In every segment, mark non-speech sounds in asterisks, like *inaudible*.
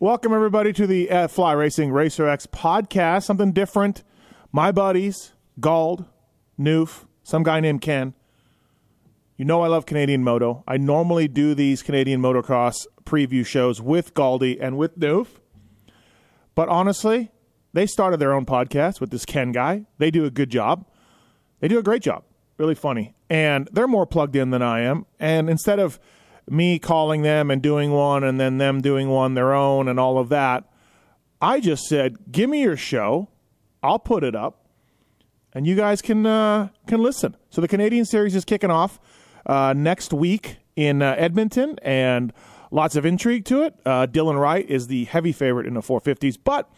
Welcome, everybody, to the uh, Fly Racing Racer X podcast. Something different. My buddies, Gauld, Newf, some guy named Ken. You know I love Canadian Moto. I normally do these Canadian motocross preview shows with Galdi and with Newf. But honestly, they started their own podcast with this Ken guy. They do a good job. They do a great job. Really funny. And they're more plugged in than I am. And instead of me calling them and doing one and then them doing one their own and all of that, I just said, "Give me your show. I'll put it up, and you guys can uh, can listen." So the Canadian series is kicking off uh, next week in uh, Edmonton, and lots of intrigue to it. Uh, Dylan Wright is the heavy favorite in the 450s, but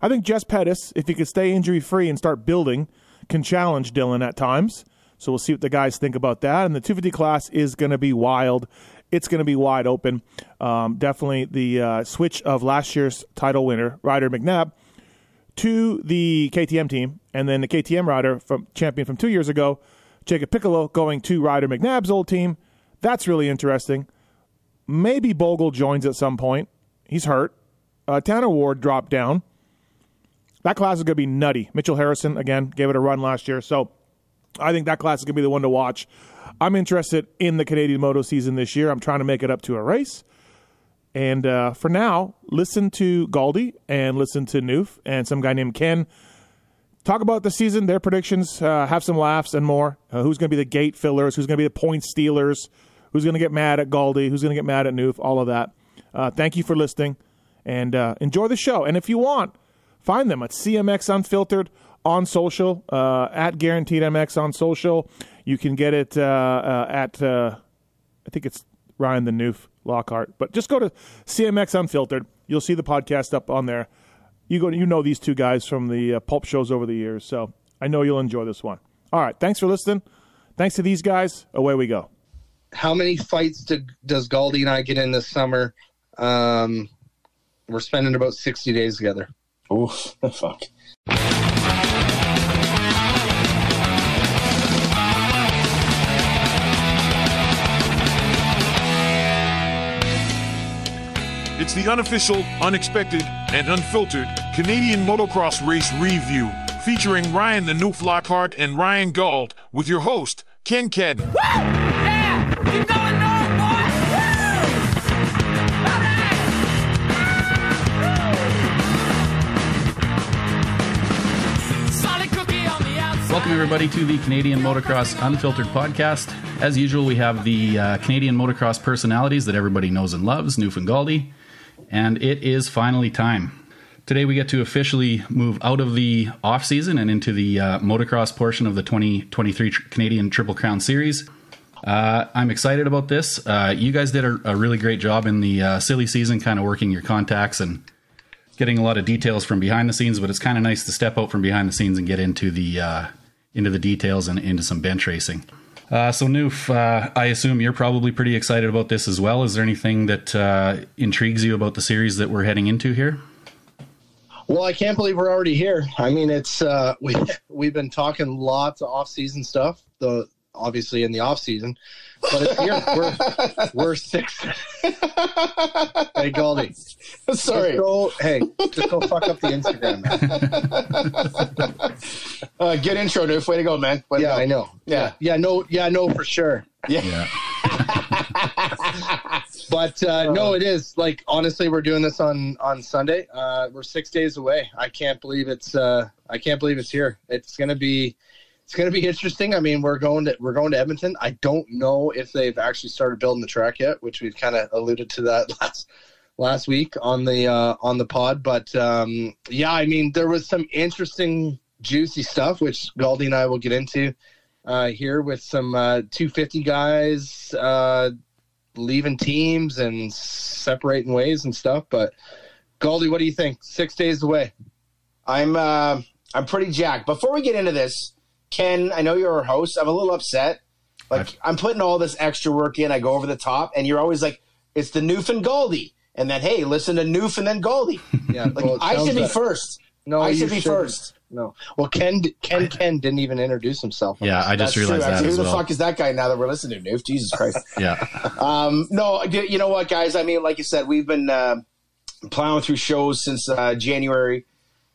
I think Jess Pettis, if he could stay injury free and start building, can challenge Dylan at times. So we'll see what the guys think about that. And the 250 class is going to be wild it's going to be wide open. Um, definitely the uh, switch of last year's title winner, Ryder McNabb, to the KTM team, and then the KTM rider from champion from two years ago, Jacob Piccolo, going to Ryder McNabb's old team. That's really interesting. Maybe Bogle joins at some point. He's hurt. Uh, Tanner Ward dropped down. That class is going to be nutty. Mitchell Harrison, again, gave it a run last year. So I think that class is going to be the one to watch. I'm interested in the Canadian Moto season this year. I'm trying to make it up to a race. And uh, for now, listen to Galdi and listen to Newf and some guy named Ken talk about the season, their predictions, uh, have some laughs and more. Uh, who's going to be the gate fillers? Who's going to be the point stealers? Who's going to get mad at Galdi? Who's going to get mad at Newf? All of that. Uh, thank you for listening and uh, enjoy the show. And if you want, find them at CMX Unfiltered on social, uh, at Guaranteed MX on social. You can get it uh, uh, at uh, I think it's Ryan the Newf Lockhart, but just go to CMX Unfiltered. You'll see the podcast up on there. You go, you know these two guys from the uh, pulp shows over the years, so I know you'll enjoy this one. All right, thanks for listening. Thanks to these guys. Away we go. How many fights did, does Galdi and I get in this summer? Um, we're spending about sixty days together. Oh *laughs* fuck. It's the unofficial, unexpected, and unfiltered Canadian motocross race review featuring Ryan the Newf Lockhart and Ryan Gauld with your host, Ken Cadden. Woo! Yeah! Keep going north, boys! Woo! Solid cookie on the outside. Welcome, everybody, to the Canadian Motocross Unfiltered podcast. As usual, we have the uh, Canadian motocross personalities that everybody knows and loves, Newf and it is finally time. Today, we get to officially move out of the off season and into the uh, motocross portion of the 2023 tr- Canadian Triple Crown Series. Uh, I'm excited about this. Uh, you guys did a, a, really great job in the uh, silly season, kind of working your contacts and getting a lot of details from behind the scenes. But it's kind of nice to step out from behind the scenes and get into the uh, into the details and into some bench racing. Uh, so, Newf, uh, I assume you're probably pretty excited about this as well. Is there anything that uh, intrigues you about the series that we're heading into here? Well, I can't believe we're already here. I mean, it's uh, *laughs* we we've been talking lots of off-season stuff. The obviously in the off season, but it's here. we're we're six. *laughs* hey, Goldie, Sorry. Just go, hey, just go fuck up the Instagram. Man. Uh, good intro, Newf. Way to go, man. Way Yeah, go. I know. Yeah. yeah, no, yeah, no, for sure. Yeah. Yeah. *laughs* But uh, no, it is like honestly, we're doing this on on Sunday. Uh, we're six days away. I can't believe it's. Uh, I can't believe it's here. It's gonna be. It's gonna be interesting. I mean, we're going to we're going to Edmonton. I don't know if they've actually started building the track yet, which we've kind of alluded to that *laughs* last last week on the uh, on the pod. But um, yeah, I mean, there was some interesting, juicy stuff, which Galdi and I will get into uh, here with some uh, 250 guys uh, leaving teams and separating ways and stuff. But Galdi, what do you think? Six days away. I'm uh, I'm pretty jacked. Before we get into this, Ken, I know you're our host. I'm a little upset. Like I'm putting all this extra work in. I go over the top, and you're always like, "It's the Newf and Goldie," and then hey, listen to Newf and then Goldie. *laughs* Yeah, Like well, I should be better. first. No, I should be shouldn't. first. No. Well, Ken Ken Ken didn't even introduce himself. Yeah, I That's just realized true. that Actually, as who the well. fuck is that guy now that we're listening to? Newf, Jesus Christ. *laughs* Yeah. Um, no, you know what, guys? I mean, like you said, we've been uh, plowing through shows since uh, January,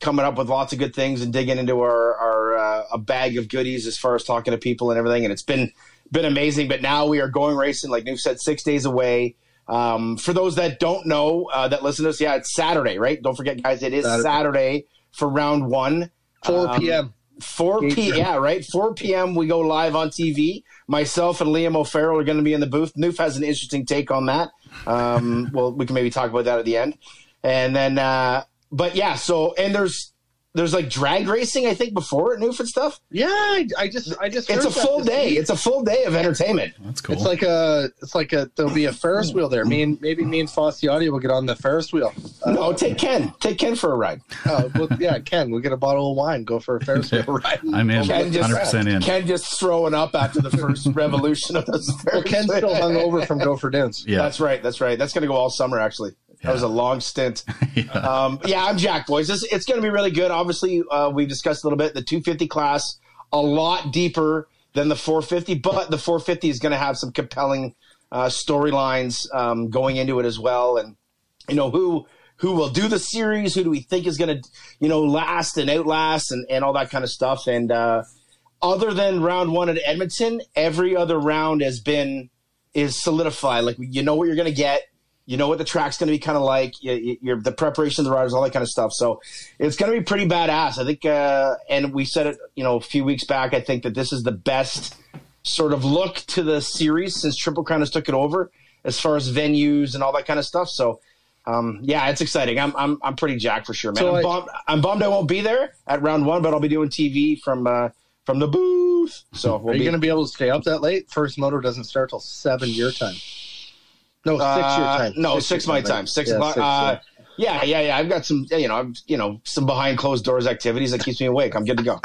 coming up with lots of good things and digging into our our uh, a bag of goodies as far as talking to people and everything. And it's been been amazing. But now we are going racing, like Newf said, six days away. Um, for those that don't know, uh, that listen to us, yeah, it's Saturday, right? Don't forget, guys, it is Saturday, Saturday for round one. 4 p.m. 4 p.m. Yeah, right. 4 p.m. We go live on TV. Myself and Liam O'Farrell are going to be in the booth. Newf has an interesting take on that. Um, *laughs* well, we can maybe talk about that at the end. And then, uh, but yeah. So, and there's there's like drag racing, I think, before at Newfound stuff. Yeah, I, I just, I just. It's a full day. Week. It's a full day of entertainment. That's cool. It's like a, it's like a. There'll be a Ferris wheel there. Me and maybe me and Audio will get on the Ferris wheel. Uh, no, take Ken. Take Ken for a ride. Uh, well, yeah, Ken. We'll get a bottle of wine. Go for a Ferris wheel *laughs* ride. I'm in. Ken just, 100% in. Ken just throwing up after the first *laughs* revolution of this. Ferris well, Ken's still hung over from Gopher Dunes. Yeah, that's right. That's right. That's going to go all summer actually. Yeah. That was a long stint. *laughs* yeah. Um, yeah, I'm Jack, boys. It's, it's going to be really good. Obviously, uh, we discussed a little bit the 250 class, a lot deeper than the 450, but the 450 is going to have some compelling uh, storylines um, going into it as well. And you know who who will do the series? Who do we think is going to you know last and outlast and, and all that kind of stuff? And uh, other than round one at Edmonton, every other round has been is solidified. Like you know what you're going to get you know what the track's going to be kind of like. You, you're the preparation of the riders, all that kind of stuff. So it's going to be pretty badass. I think, uh, and we said it, you know, a few weeks back. I think that this is the best sort of look to the series since Triple Crown has took it over, as far as venues and all that kind of stuff. So. Um, yeah, it's exciting. I'm, I'm, I'm pretty jacked for sure, man. So I'm, bummed, I'm bummed I won't be there at round one, but I'll be doing TV from, uh, from the booth. So we'll are you going to be able to stay up that late? First moto doesn't start till seven your time. No, six uh, your time. No, six, six my time. Six yeah, o'clock. Six, uh, yeah, yeah, yeah. I've got some, you know, I'm, you know, some behind closed doors activities that keeps me awake. I'm good to go.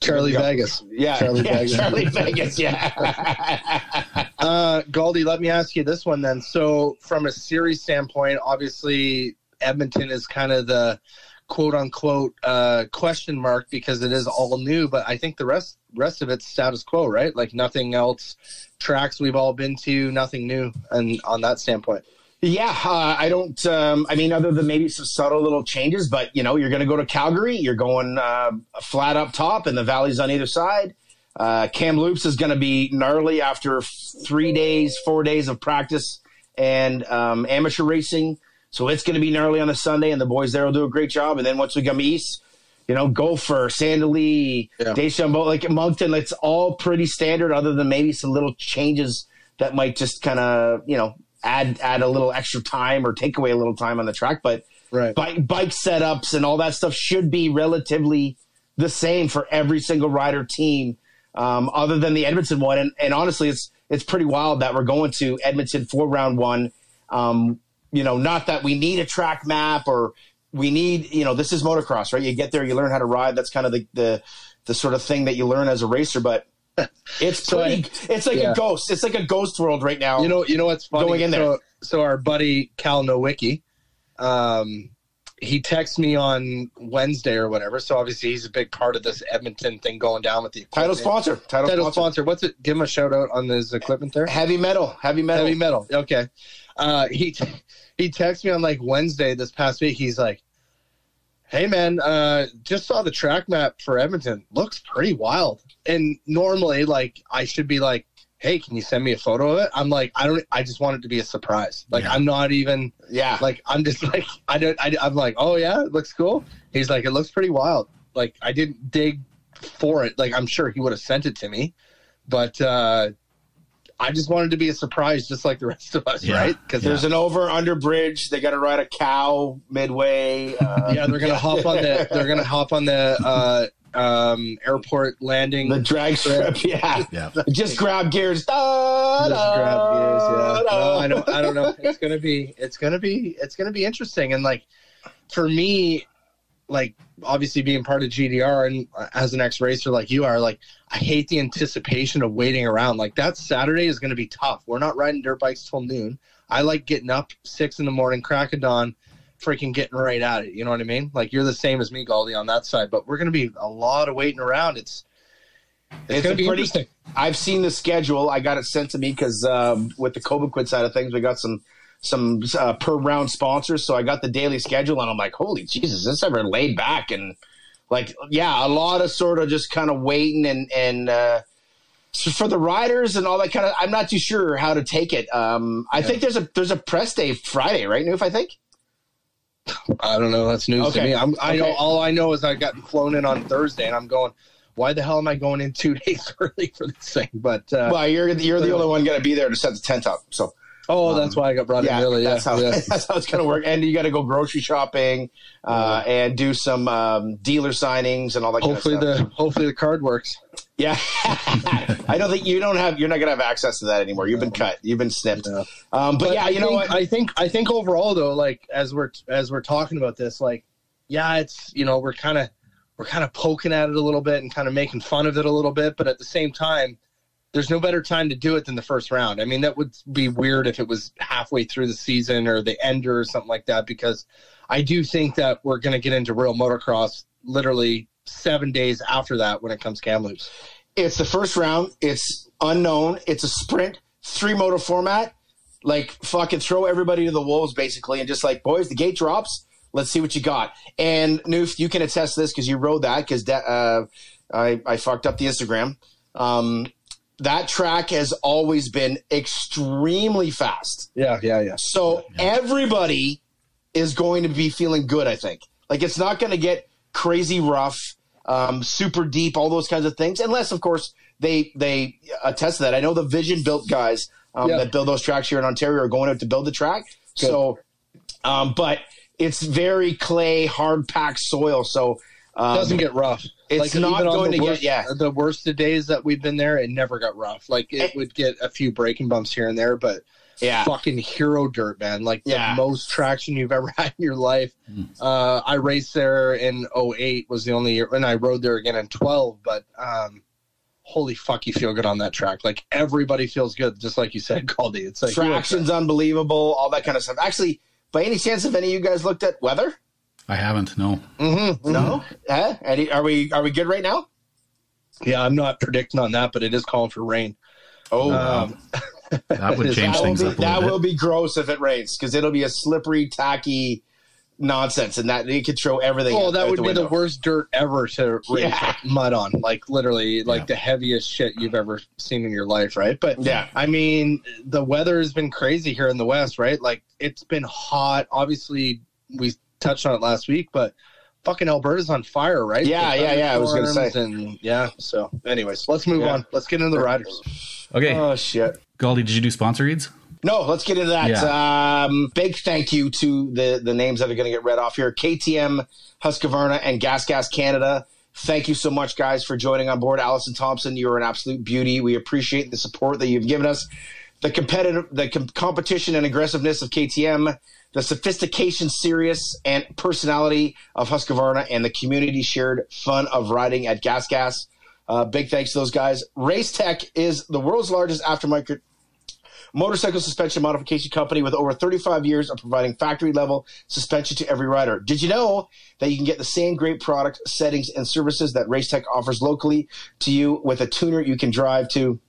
Charlie Vegas. Yeah, Charlie *laughs* yeah, Vegas. Charlie Vegas. Yeah. *laughs* *laughs* uh, Galdi, let me ask you this one then. So, from a series standpoint, obviously Edmonton is kind of the quote unquote uh, question mark because it is all new. But I think the rest rest of it's status quo, right? Like nothing else tracks we've all been to, nothing new, and on that standpoint. Yeah, uh, I don't. Um, I mean, other than maybe some subtle little changes, but you know, you're going to go to Calgary. You're going uh, flat up top, and the valleys on either side. Uh, Kamloops is going to be gnarly after three days, four days of practice and um, amateur racing. So it's going to be gnarly on the Sunday, and the boys there will do a great job. And then once we come east, you know, Gopher, Sand Del Lee, yeah. Deschambault, like Moncton, it's all pretty standard, other than maybe some little changes that might just kind of, you know, add add a little extra time or take away a little time on the track. But right. bike, bike setups and all that stuff should be relatively the same for every single rider team, um, other than the Edmonton one. And, and honestly, it's it's pretty wild that we're going to Edmonton for round one. Um, you know, not that we need a track map or we need, you know, this is motocross, right? You get there, you learn how to ride. That's kind of the the, the sort of thing that you learn as a racer. But *laughs* it's so pretty. I, it's like yeah. a ghost. It's like a ghost world right now. You know, you know what's funny? Going in there. So, so our buddy Cal Nowicki, um, he texts me on Wednesday or whatever. So obviously he's a big part of this Edmonton thing going down with the equipment. title sponsor. Title, title sponsor. sponsor. What's it? Give him a shout out on his equipment there. Heavy metal. Heavy metal. Heavy metal. Okay. Uh, he he texted me on like Wednesday this past week. He's like, "Hey man, uh, just saw the track map for Edmonton. Looks pretty wild." And normally, like, I should be like, "Hey, can you send me a photo of it?" I'm like, I don't. I just want it to be a surprise. Like, yeah. I'm not even. Yeah. Like, I'm just *laughs* like, I don't. I, I'm like, oh yeah, it looks cool. He's like, it looks pretty wild. Like, I didn't dig for it. Like, I'm sure he would have sent it to me, but uh, I just wanted to be a surprise, just like the rest of us, yeah. right? Because yeah. there's an over under bridge. They got to ride a cow midway. Uh, *laughs* yeah, they're gonna hop on the. *laughs* They're gonna hop on the. Uh, um, airport landing. The drag strip, *laughs* yeah. yeah. Just grab gears. Da, Just grab gears, yeah. No, I don't I don't know. It's gonna be it's gonna be it's gonna be interesting. And like for me, like obviously being part of GDR and as an ex racer like you are, like I hate the anticipation of waiting around. Like that Saturday is going to be tough. We're not riding dirt bikes till noon. I like getting up six in the morning, crack of dawn, freaking getting right at it. You know what I mean? Like you're the same as me, Galdi, on that side. But we're going to be a lot of waiting around. It's it's, it's going to be pretty, interesting. I've seen the schedule. I got it sent to me because um, with the Cobequid side of things, we got some some uh, per round sponsors. So I got the daily schedule, and I'm like, holy Jesus, this ever laid back and like yeah, a lot of sort of just kind of waiting and and. Uh, so for the riders and all that kind of, I'm not too sure how to take it. Um, I think there's a there's a press day Friday, right, Newf? I think. I don't know. That's news Okay. to me. I'm, I know all I know is I got flown in on Thursday, and I'm going. Why the hell am I going in two *laughs* days early for this thing? But uh, Well, you're you're the only one going to be there to set the tent up. So oh, that's why I got brought yeah, in early. Yeah, that's how yeah. *laughs* that's how it's going to work. And you got to go grocery shopping uh, and do some um, dealer signings and all that. hopefully kind of stuff. the hopefully the card works. Yeah, *laughs* I don't think you don't have. You're not going to have access to that anymore. You've been cut. You've been snipped. Yeah. Um, but, yeah, I you know think, what? I think I think overall though, like as we're as we're talking about this, like yeah, it's you know we're kind of we're kind of poking at it a little bit and kind of making fun of it a little bit, but at the same time, there's no better time to do it than the first round. I mean, that would be weird if it was halfway through the season or the ender or something like that, because I do think that we're going to get into real motocross literally seven days after that when it comes Kamloops. It's the first round. It's unknown. It's a sprint, three motor format. Like fucking throw everybody to the wolves basically, and just like boys, the gate drops. Let's see what you got. And Newf, you can attest this because you rode that because uh, I I fucked up the Instagram. Um, that track has always been extremely fast. Yeah, yeah, yeah. So everybody is going to be feeling good, I think. Like it's not going to get crazy rough, um, super deep, all those kinds of things, unless of course they they attest to that. I know the Vision built guys um, Yeah. that build those tracks here in Ontario are going out to build the track. So, um, but it's very clay, hard packed soil. So um, It doesn't get rough. it's Like, not going the to get- yeah. The worst of days that we've been there, it never got rough. Like it Eh. would get a few breaking bumps here and there, but yeah. fucking hero dirt, man. Like Yeah. the most traction you've ever *laughs* had in your life. Uh, I raced there in 08 was the only year, and I rode there again in 12. But um, holy fuck, you feel good on that track. Like everybody feels good, just like you said, *laughs* Caldy. It's like Traction's unbelievable, all that kind of stuff. Actually, by any chance, have any of you guys looked at weather? I haven't. No. Mhm, No. Huh? Any, are we are we good right now? Yeah, I'm not predicting on that, but it is calling for rain. Oh, Um, *laughs* That would *laughs* change that will things be, up a that little will be gross if it rains because it'll be a slippery, tacky nonsense, and that it could throw everything. Oh, out- that out would the be the worst dirt ever to raise Yeah. *laughs* mud on. Like literally, like Yeah. the heaviest shit you've ever seen in your life, right? But Yeah. I mean, the weather has been crazy here in the West, right? Like it's been hot. Obviously, we touched on it last week, but fucking Alberta's on fire, right? Yeah, yeah, yeah, I was gonna say. And yeah, so anyways, let's move Yeah. on. Let's get into the riders. Okay. Oh shit. Galdi, did you do sponsor reads? No, let's get into that. Um, big thank you to the the names that are going to get read off here: KTM, Husqvarna, and Gas Gas Canada. Thank you so much, guys, for joining on board. Allison Thompson, you are an absolute beauty. We appreciate the support that you've given us. The competitive, the com- competition and aggressiveness of KTM, the sophistication, serious, and personality of Husqvarna, and the community shared fun of riding at Gas Gas. Uh, big thanks to those guys. Race Tech is the world's largest aftermarket motorcycle suspension modification company with over 35 years of providing factory level suspension to every rider. Did you know that you can get the same great product, settings, and services that Racetech offers locally to you with a tuner you can drive to?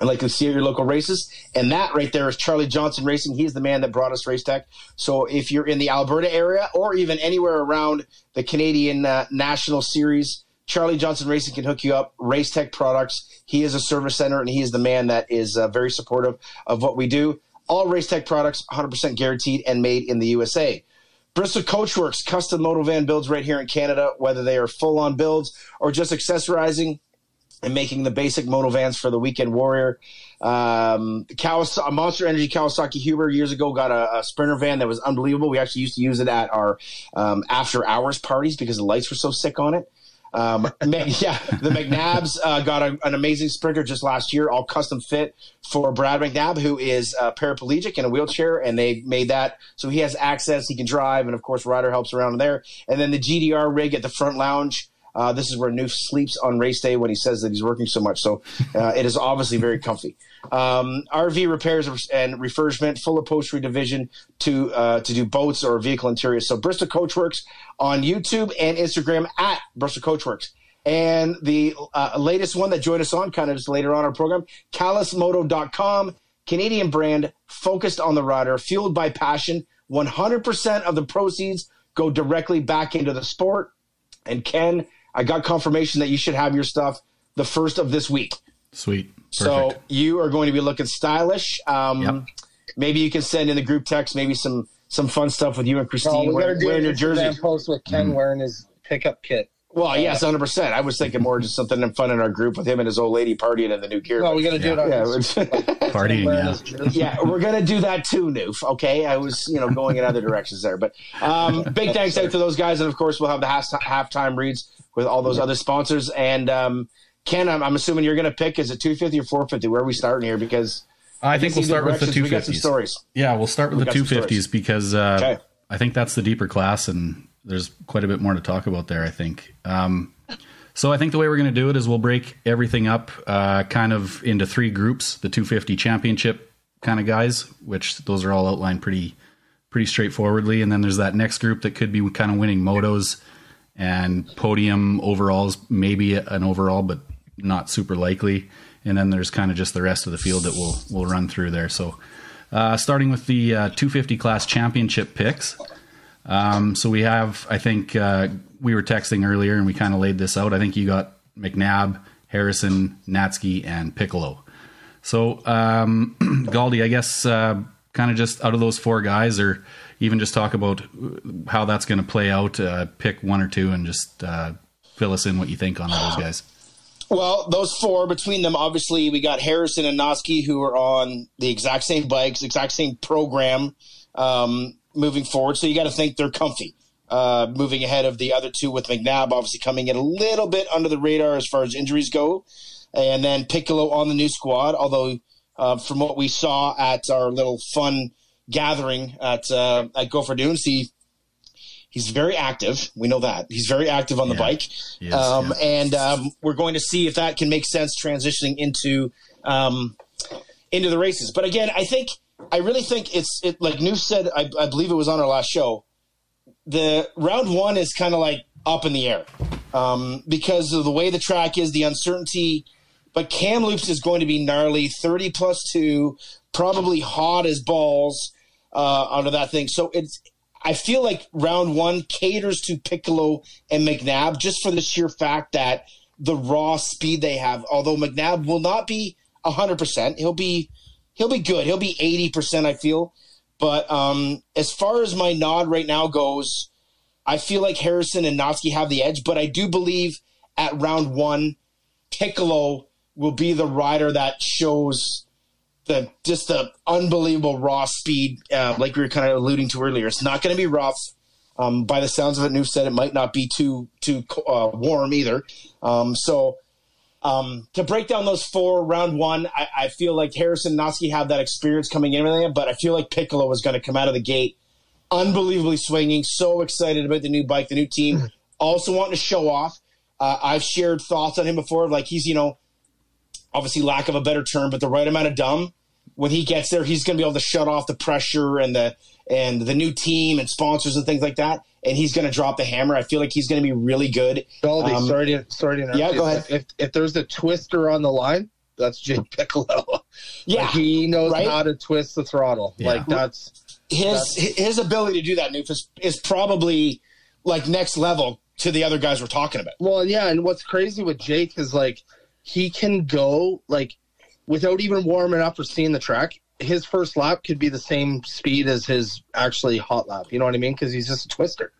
And like you see at your local races. And that right there is Charlie Johnson Racing. He's the man that brought us race tech. So if you're in the Alberta area or even anywhere around the Canadian uh, National Series, Charlie Johnson Racing can hook you up. Race Tech products. He is a service center and he is the man that is uh, very supportive of what we do. All Race Tech products, 100% guaranteed and made in the USA. Bristol Coachworks, custom motor van builds right here in Canada, whether they are full on builds or just accessorizing and making the basic motovans for the weekend warrior. Um, Monster Energy Kawasaki Huber years ago got a, a sprinter van that was unbelievable. We actually used to use it at our um, after hours parties because the lights were so sick on it. Um, *laughs* yeah, the McNabs uh, got a, an amazing sprinter just last year, all custom fit for Brad McNabb, who is uh, paraplegic in a wheelchair, and they made that so he has access, he can drive, and of course, Ryder helps around there. And then the GDR rig at the front lounge. Uh, this is where Noof sleeps on race day when he says that he's working so much. So *laughs* uh, it is obviously very comfy. Um, RV repairs and refurbishment, full upholstery division to uh, to do boats or vehicle interiors. So Bristol Coachworks on YouTube and Instagram at Bristol Coachworks. And the uh, latest one that joined us on kind of just later on our program, callusmoto.com, Canadian brand focused on the rider, fueled by passion. 100% of the proceeds go directly back into the sport. And Ken, I got confirmation that you should have your stuff the first of this week. Sweet. Perfect. So you are going to be looking stylish. Um, Yep. Maybe you can send in the group text, maybe some some fun stuff with you and Oh, Christine we wearing, wearing your jersey. Post with Ken Mm-hmm. wearing his pickup kit. Well, yes, 100%. I was thinking more just something fun in our group with him and his old lady partying in the new gear. No, we gotta do it yeah, his- *laughs* Partying, yeah. yeah, we're gonna do that too, Newf. Okay, I was you know going in other directions there, but um, big thanks out to those guys, and of course we'll have the half halftime reads with all those other sponsors. And um, Ken, I'm, I'm assuming you're gonna pick is it 250 or 450? Where are we starting here? Because I think we'll start with the directions, we got some stories. Yeah, we'll start with the 250s because uh, Okay. I think that's the deeper class, and there's quite a bit more to talk about there. I think. Um, so I think the way we're going to do it is we'll break everything up, uh, kind of into three groups: the 250 championship kind of guys, which those are all outlined pretty pretty straightforwardly, and then there's that next group that could be kind of winning motos and podium overalls, maybe an overall, but not super likely. And then there's kind of just the rest of the field that we'll we'll run through there. So. Uh, starting with the uh, 250 class championship picks. Um, so we have, I think uh, we were texting earlier and we kind of laid this out. I think you got McNabb, Harrison, Natzke, and Piccolo. So um, *clears throat* Galdi, I guess, uh, kind of just out of those four guys, or even just talk about how that's going to play out. Uh, pick one or two and just uh, fill us in what you think on those guys. Well, those four between them, obviously, we got Harrison and Natzke who are on the exact same bikes, exact same program um, moving forward. So you got to think they're comfy. Uh, moving ahead of the other two with McNabb, obviously coming in a little bit under the radar as far as injuries go, and then Piccolo on the new squad. Although, uh, from what we saw at our little fun gathering at uh, at Gopher Dunes, he he's very active. We know that he's very active on the Yeah. bike. Is, um, yeah. and um, we're going to see if that can make sense transitioning into um, into the races. But again, I think I really think it's it like Newf said. I, I believe it was on our last show. The round one is kind of like up in the air um, because of the way the track is, the uncertainty. But Kamloops is going to be gnarly, thirty plus two, probably hot as balls uh, under that thing. So it's I feel like round one caters to Piccolo and McNabb just for the sheer fact that the raw speed they have. Although McNabb will not be hundred percent, he'll be he'll be good. He'll be eighty percent. I feel. But um, as far as my nod right now goes, I feel like Harrison and Natzke have the edge. But I do believe at round one, Piccolo will be the rider that shows the just the unbelievable raw speed, uh, like we were kind of alluding to earlier. It's not going to be rough. Um, by the sounds of it, Newf said it might not be too too uh, warm either. Um, so um, to break down those four round one, I, I feel like Harrison Natzke have that experience coming in, and everything, but I feel like Piccolo is going to come out of the gate unbelievably swinging. So excited about the new bike, the new team. Also wanting to show off. Uh, I've shared thoughts on him before, like he's you know obviously lack of a better term, but the right amount of dumb. When he gets there, he's going to be able to shut off the pressure and the and the new team and sponsors and things like that, and he's going to drop the hammer. I feel like he's going to be really good. Goldie, Um, sorry to sorry to interrupt yeah, you, go ahead. If if there's a twister on the line, that's Jake *laughs* Piccolo. Yeah, Like, he knows right? how to twist the throttle. Yeah. Like that's his his ability to do that, Newf, is, is probably like next level to the other guys we're talking about. well, yeah. And what's crazy with Jake is like he can go like without even warming up or seeing the track. His first lap could be the same speed as his actually hot lap. You know what I mean? Because he's just a twister.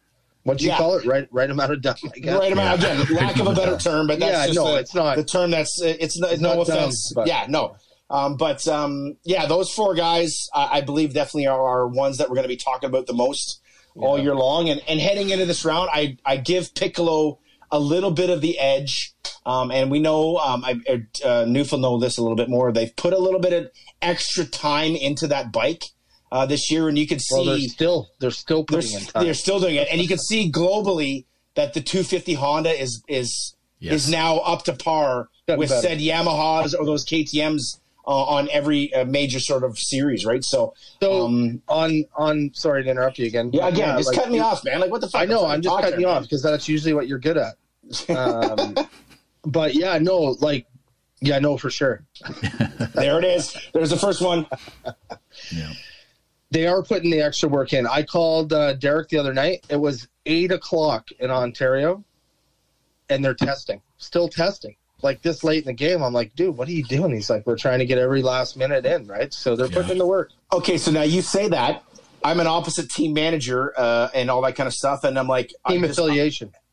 What do you Yeah. call it? Right, right amount of dumb. I guess. Right amount Yeah. again, lack of a better *laughs* term, but that's Yeah, just no, the, it's not. the term that's it's, no, it's no not dumb, offense. but- yeah, no. Um, but um, yeah, those four guys, I, I believe, definitely are, are ones that we're going to be talking about the most all year long. And, and heading into this round, I, I give Piccolo a little bit of the edge. Um, and we know, um, I, uh, Newf know this a little bit more. They've put a little bit of extra time into that bike uh, this year, and you can see Well, they're still they're still they're, putting in time. they're still doing it, and you can see globally that the 250 Honda is is Yes. is now up to par Getting with better. said Yamahas or those KTM's uh, on every uh, major sort of series, right? So, So um, on on sorry to interrupt you again. yeah, but again, just like, cut me off, man. Like, what the fuck? I know. trying I'm just cutting you off because that's usually what you're good at. Um, but yeah, no, like Yeah, no, for sure. *laughs* There it is. There's the first one. Yeah. They are putting the extra work in. I called uh, Derek the other night. It was eight o'clock in Ontario, and they're testing, still testing. Like this late in the game, I'm like, dude, what are you doing? He's like, we're trying to get every last minute in, right? So they're putting in the work. Okay, so now you say that. I'm an opposite team manager uh, and all that kind of stuff, and I'm like Team I'm just-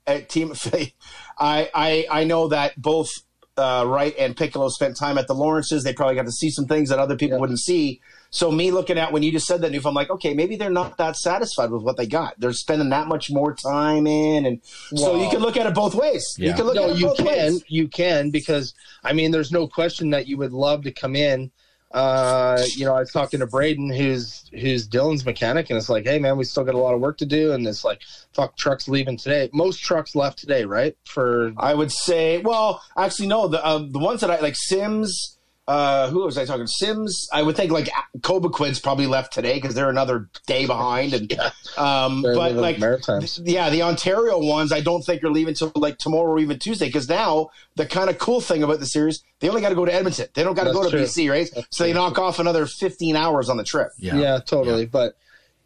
uh, team. *laughs* I, I I know that both uh, Wright and Piccolo spent time at the Lawrences. They probably got to see some things that other people Yeah. wouldn't see. So me looking at when you just said that, Newf, I'm like, okay, maybe they're not that satisfied with what they got. They're spending that much more time in, and so you can look at it both ways. You can look no, at it you both can, ways. you can, because I mean, there's no question that you would love to come in. Uh, you know, I was talking to Braden, who's who's Dylan's mechanic, and it's like, hey man, we still got a lot of work to do, and it's like, fuck, trucks leaving today. Most trucks left today, right? For I would say, well, actually, no. The uh, the ones that I like, Sims. Uh, who was I talking? Sims. I would think like Cobequid's probably left today because they're another day behind, and um, but like Maritimes. yeah, the Ontario ones, I don't think are leaving till like tomorrow or even Tuesday. Because now the kind of cool thing about the series, they only got to go to Edmonton. They don't got to go to true. BC, right? so they knock off another fifteen hours on the trip. Yeah. yeah, totally. But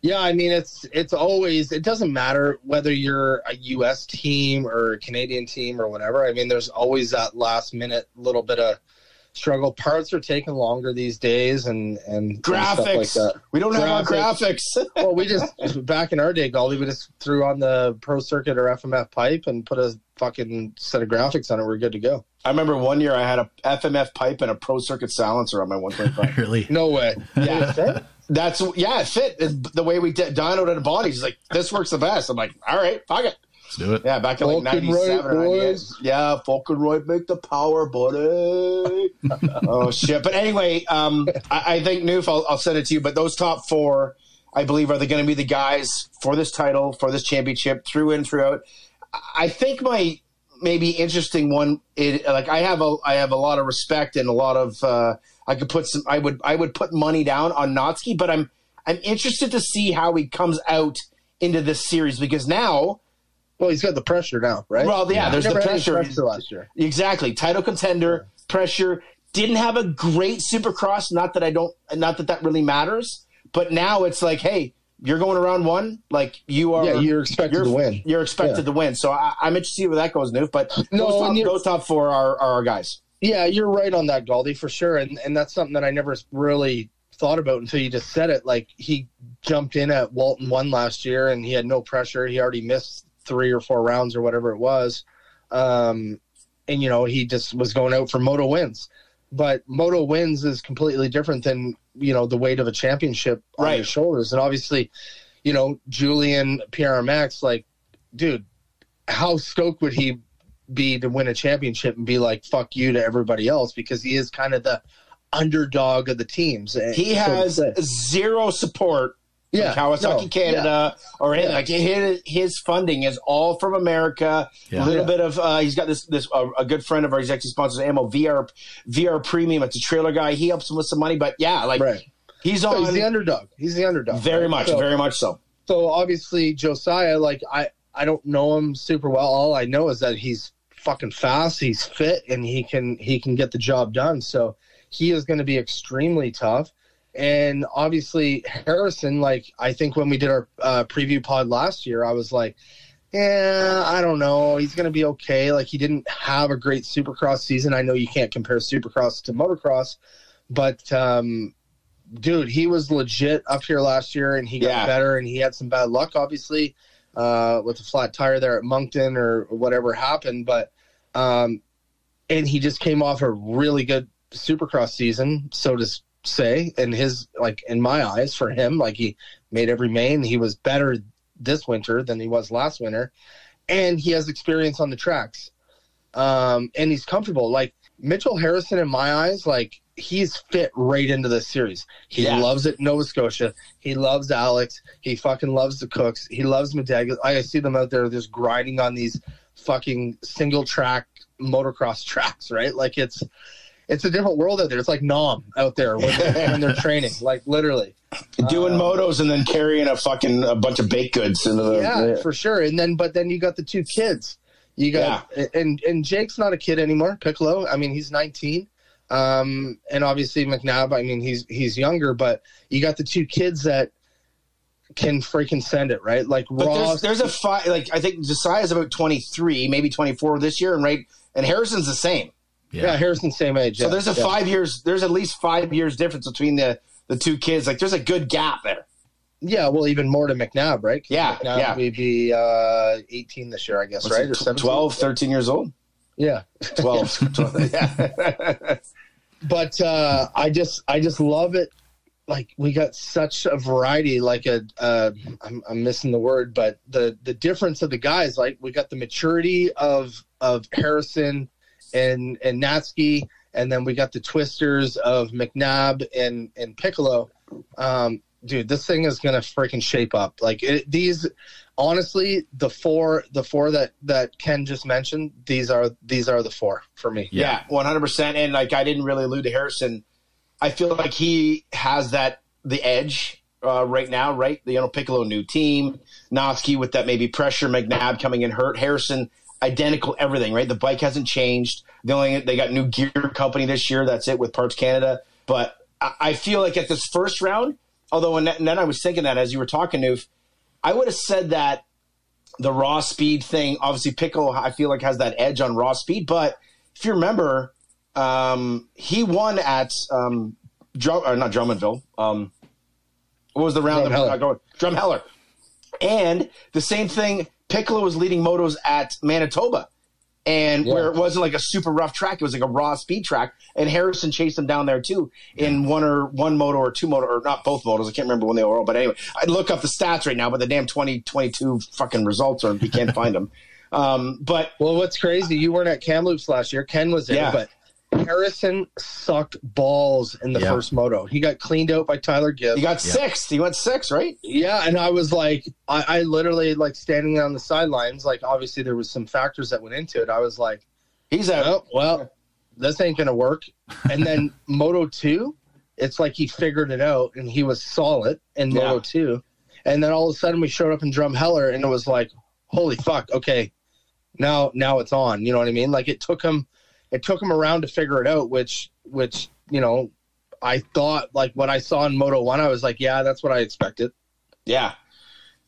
yeah, I mean, it's it's always it doesn't matter whether you're a U.S. team or a Canadian team or whatever. I mean, there's always that last minute little bit of struggle. Parts are taking longer these days, and and and stuff like that. we don't have our graphics. *laughs* well, we just back in our day, Galdi, we just threw on the Pro Circuit or FMF pipe and put a fucking set of graphics on it. We're good to go. I remember one year I had a FMF pipe and a Pro Circuit silencer on my 125. *laughs* Really? No way. Yeah. That's yeah, it fit It- the way we did dynoed at the body. He's like, this works the best. I'm like, all right, fuck it. Let's do it. Yeah, back in like '97 or 98. boys. Yeah, fucking right, make the power, buddy. *laughs* oh shit! But anyway, um, I, I think Newf, I'll, I'll send it to you. But those top four, I believe, are they going to be the guys for this title, for this championship, through and throughout. I think my maybe interesting one, it, like I have a I have a lot of respect and a lot of uh, I could put some I would I would put money down on Natzke, but I'm I'm interested to see how he comes out into this series because now. Well, he's got the pressure now, right? Well, yeah, Yeah. there's the Never had any pressure. last year. Exactly. Title contender, pressure. Didn't have a great supercross. Not that I don't, not that that really matters. But now it's like, hey, you're going around one. Like you are. Yeah, you're expected to win. You're expected Yeah. to win. So I, I'm interested to see where that goes, Newf. But No, those, top, those top four are, are our guys. Yeah, you're right on that, Galdi, for sure. And and that's something that I never really thought about until you just said it. Like he jumped in at Walton one last year and he had no pressure. He already missed three or four rounds or whatever it was. Um, and you know, he just was going out for moto wins. But moto wins is completely different than, you know, the weight of a championship on Right. your shoulders. And obviously, you know, Julian PRMX, like, dude, how stoked would he be to win a championship and be like fuck you to everybody else because he is kind of the underdog of the teams. He so has zero support yeah, Kawasaki no, Canada or his, Yeah. like his, his funding is all from America. A little Yeah. bit of uh, he's got this this uh, a good friend of. He actually sponsors Ammo VR VR Premium. It's a trailer guy. He helps him with some money, but yeah, like right. he's So on he's the underdog. He's the underdog. very right? much, So- very much so. so obviously Josiah, like I, I don't know him super well. All I know is that he's fucking fast, he's fit, and he can he can get the job done. So he is going to be extremely tough. And obviously Harrison, like I think when we did our uh, preview pod last year, I was like, yeah, I don't know. He's going to be okay. Like he didn't have a great Supercross season. I know you can't compare Supercross to motocross, but um, dude, he was legit up here last year, and he got Yeah. better. And he had some bad luck, obviously, uh, with a flat tire there at Moncton or whatever happened. But um, and he just came off a really good Supercross season, so to say. In his like, in my eyes, for him, like he made every main. He was better this winter than he was last winter, and he has experience on the tracks. Um, and he's comfortable. Like Mitchell Harrison, in my eyes, like he's fit right into this series. He Yeah. loves it, Nova Scotia. He loves Alex. He fucking loves the Cooks. He loves Medega. I see them out there just grinding on these fucking single track motocross *laughs* tracks, right? Like it's it's a different world out there. It's like Nom out there when, *laughs* when they're training, like literally. Doing Uh, motos and then carrying a fucking a bunch of baked goods into the yeah, for sure. And then, but then you got the two kids. You got and and Jake's not a kid anymore. Piccolo. I mean, he's 19. Um, and obviously McNabb. I mean, he's he's younger, but you got the two kids that can freaking send it right. Like But Ross. there's, there's a five. Like I think Josiah is about 23, maybe 24 this year, and right, and Harrison's the same. Yeah, Harrison's same age. So yeah, there's a yeah. five years. There's at least five years difference between the the two kids. Like there's a good gap there. Yeah, well, even more to McNabb, right? Yeah, McNabb yeah. would be uh, 18 this year, I guess, What's right? it, Or 17? 12, 13 years old. Yeah. 12. *laughs* 12 yeah. *laughs* but uh, I just I just love it. Like we got such a variety. Like a uh, I'm, I'm missing the word, but the the difference of the guys. Like we got the maturity of of Harrison and and Natzke, and then we got the twisters of McNabb and and Piccolo. Um, dude, this thing is gonna freaking shape up. Like it, these. Honestly, the four the four that that Ken just mentioned, these are these are the four for me. Yeah, one hundred percent. And like I didn't really allude to Harrison. I feel like he has that the edge uh, right now, right? The you know Piccolo new team, Natzke with that maybe pressure, McNabb coming in hurt, Harrison identical everything, right? The bike hasn't changed. The only they got new gear company this year. That's it with Parts Canada. But I, I feel like at this first round, although and then I was thinking that as you were talking, Newf, I would have said that the raw speed thing. Obviously, Pickle I feel like has that edge on raw speed, but if you remember, um, he won at um, Drum, or not Drummondville. Um, what was the round? Drumheller. that going Drumheller, and the same thing. Piccolo was leading motos at Manitoba, and Yeah. where it wasn't like a super rough track, it was like a raw speed track. And Harrison chased him down there too in one or one moto or two moto or not both motos. I can't remember when they were all, but anyway, I'd look up the stats right now, but the damn 2022 fucking results are you can't find them. *laughs* Um, but Well, what's crazy, you weren't at Kamloops last year. Ken was there, Yeah. but Harrison sucked balls in the Yeah. first moto. He got cleaned out by Tyler Gibbs. he got sixth. He went six, right? yeah, and I was like, I, I literally like standing on the sidelines. Like, obviously, there was some factors that went into it. I was like, He's out. oh, well, this ain't gonna work. And then *laughs* Moto Two, it's like he figured it out, and he was solid in Yeah. Moto Two. And then all of a sudden, we showed up in Drumheller, and it was like, holy fuck, okay, now now it's on. You know what I mean? Like it took him, it took him around to figure it out. Which which you know, I thought like what I saw in Moto One, I was like, yeah, that's what I expected. Yeah.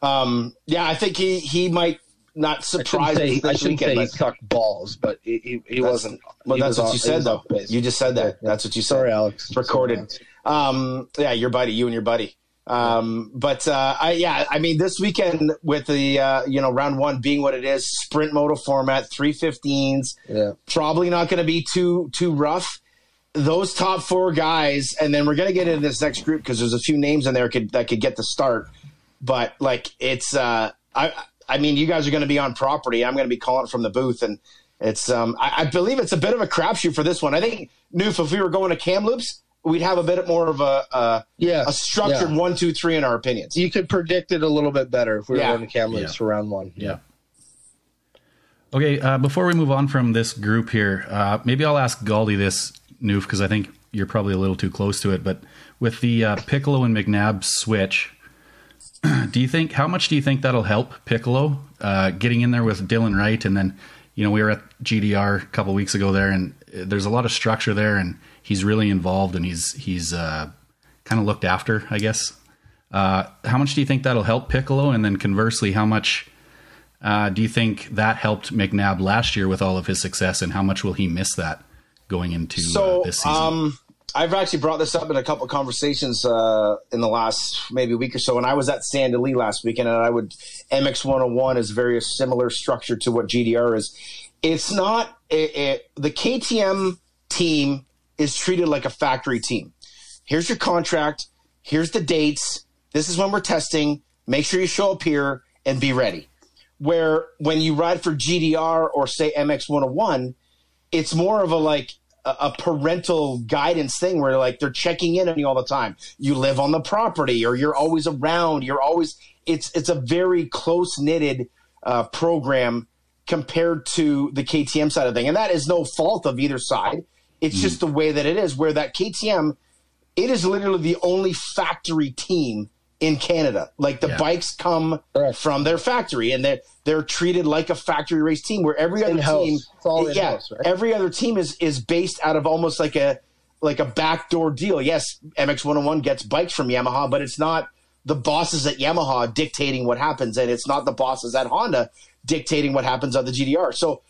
Um, yeah, I think he, he might not surprise say, us I this shouldn't say weekend. he sucked balls, but he he, he wasn't. well, he that's was what off- you said, though. You just said that. Yeah, yeah. That's what you said. Sorry, Alex. It's recorded. Um, yeah, your buddy, you and your buddy. Um, but uh, I, yeah, I mean, this weekend with the uh, you know round one being what it is, sprint moto format, three fifteens, Yeah. probably not going to be too too rough. Those top four guys, and then we're going to get into this next group because there's a few names in there could, that could get the start. But like, it's uh, I I mean, you guys are going to be on property. I'm going to be calling from the booth, and it's um, I, I believe it's a bit of a crapshoot for this one. I think Newf, if we were going to Kamloops, we'd have a bit more of a a, Yeah. a structured Yeah. one, two, three in our opinions. You could predict it a little bit better if we were Yeah. going to Kamloops Yeah. for round one. Yeah. Okay, uh, before we move on from this group here, uh, maybe I'll ask Galdi this, Newf, because I think you're probably a little too close to it. But with the uh, Piccolo and McNabb switch, *clears throat* do you think how much do you think that'll help Piccolo uh, getting in there with Dylan Wright? And then, you know, we were at GDR a couple weeks ago there, and uh, there's a lot of structure there, and he's really involved, and he's he's uh, kind of looked after, I guess. Uh, how much do you think that'll help Piccolo? And then conversely, how much uh, do you think that helped McNabb last year with all of his success, and how much will he miss that going into So, uh, this season? um, I've actually brought this up in a couple of conversations uh, in the last maybe week or so. And I was at Sand Del Lee last weekend, and I would MX 101 is very similar structure to what GDR is. It's not it, it, the KTM team is treated like a factory team. Here's your contract. Here's the dates. This is when we're testing. Make sure you show up here and be ready. Where when you ride for GDR or say MX 101, it's more of a like a, parental guidance thing where like they're checking in on you all the time. You live on the property or you're always around. You're always it's it's a very close knitted uh, program compared to the KTM side of thing, and that is no fault of either side. It's hmm. just the way that it is. Where that KTM, it is literally the only factory team in Canada. Like the Yeah. bikes come Correct. from their factory, and they're they're treated like a factory race team. Where every other In-house. team, It's all yeah, in-house, right? every other team is is based out of almost like a like a backdoor deal. Yes, MX 101 gets bikes from Yamaha, but it's not the bosses at Yamaha dictating what happens, and it's not the bosses at Honda dictating what happens on the GDR. So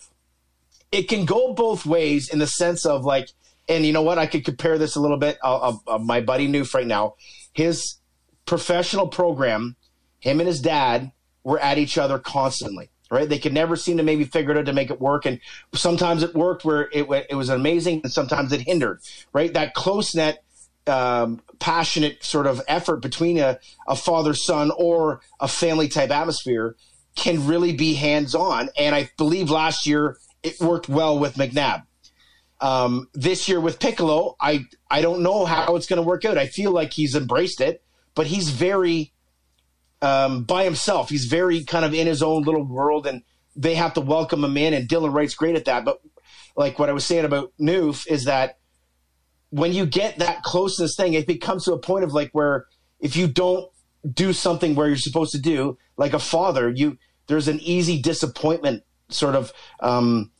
it can go both ways in the sense of like, and you know what? I could compare this a little bit. Uh, uh, uh, my buddy Newf right now, his professional program, him and his dad were at each other constantly. Right? They could never seem to maybe figure it out to make it work, and sometimes it worked where it it was amazing, and sometimes it hindered. Right? That close net um, passionate sort of effort between a, a father son or a family type atmosphere can really be hands on. And I believe last year it worked well with McNabb. Um, this year with Piccolo, I I don't know how it's going to work out. I feel like he's embraced it, but he's very um, by himself. He's very kind of in his own little world, and they have to welcome him in. And Dylan Wright's great at that. But like what I was saying about Newf is that when you get that closeness thing, it becomes to a point of like where if you don't do something where you're supposed to do, like a father, you there's an easy disappointment sort of um,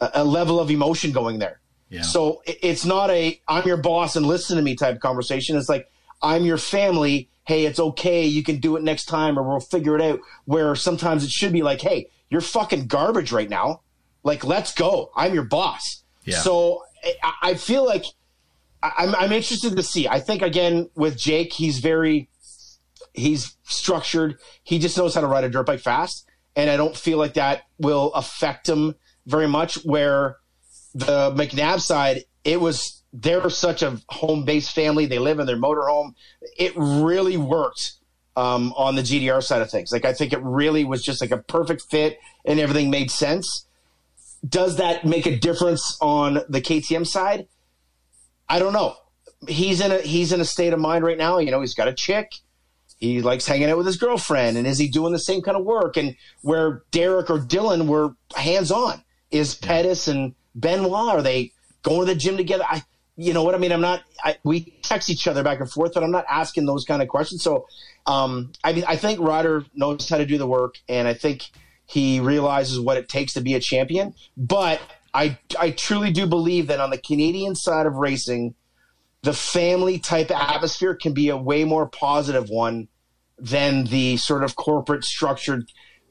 a, level of emotion going there. Yeah. So it's not a I'm your boss and listen to me type conversation. It's like I'm your family. Hey, it's okay. You can do it next time, or we'll figure it out. Where sometimes it should be like, hey, you're fucking garbage right now. Like, let's go. I'm your boss. Yeah. So I, I feel like I'm, I'm interested to see. I think again with Jake, he's very he's structured. He just knows how to ride a dirt bike fast, and I don't feel like that will affect him very much. Where the McNabb side, it was they're such a home based family. They live in their motorhome. It really worked um, on the GDR side of things. Like I think it really was just like a perfect fit, and everything made sense. Does that make a difference on the KTM side? I don't know. He's in a he's in a state of mind right now. You know, he's got a chick. He likes hanging out with his girlfriend, and is he doing the same kind of work? And where Derek or Dylan were hands on, is Pettis and Benoit are they going to the gym together? I, you know what I mean? I'm not. I, we text each other back and forth, but I'm not asking those kind of questions. So, um, I mean, I think Ryder knows how to do the work, and I think he realizes what it takes to be a champion. But I, I truly do believe that on the Canadian side of racing, the family type atmosphere can be a way more positive one than the sort of corporate structured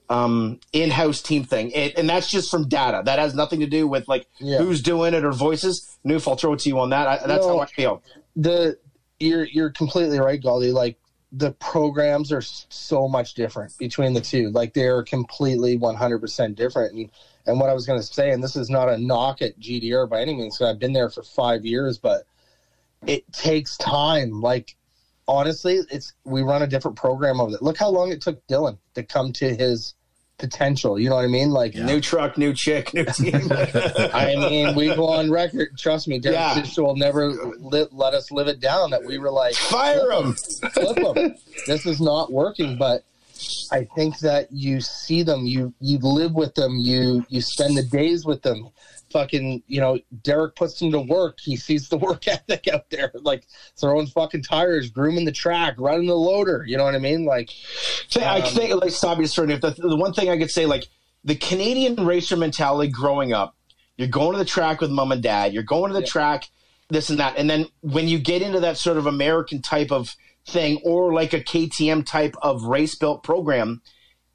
um, in-house team thing. It, and that's just from data. That has nothing to do with like Yeah. who's doing it or voices. Newf, I'll throw it to you on that. I, that's No. how I feel. the you're you're completely right, Galdi. Like the programs are so much different between the two. Like they're completely 100% different. And and what I was going to say, and this is not a knock at GDR by any means. 'cause I've been there for five years, but it takes time. Like honestly, it's we run a different program over it. Look how long it took Dylan to come to his potential. You know what I mean? Like Yeah. New truck, new chick, new team. *laughs* I mean, we go on record. Trust me, Derek Yeah. Fisher will never li- let us live it down. That we were like, Fire them. flip them. This is not working. But I think that you see them, you you live with them, you you spend the days with them. Fucking, you know, Derek puts him to work. He sees the *laughs* work ethic out there, like throwing fucking tires, grooming the track, running the loader. You know what I mean? Like, Th- I Um, think, like, stop you. If the, the one thing I could say, like, the Canadian racer mentality growing up, you're going to the track with mom and dad, you're going to the Yeah. track, this and that. And then when you get into that sort of American type of thing or like a KTM type of race built program,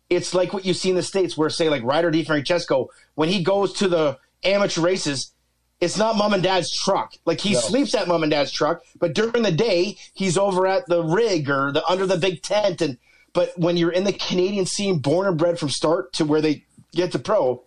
it's like what you see in the States where, say, like Ryder DiFrancesco, when he goes to the amateur races, it's not mom and dad's truck. Like he No. sleeps at mom and dad's truck, but during the day he's over at the rig or the under the big tent. And but when you're in the Canadian scene, born and bred from start to where they get to pro,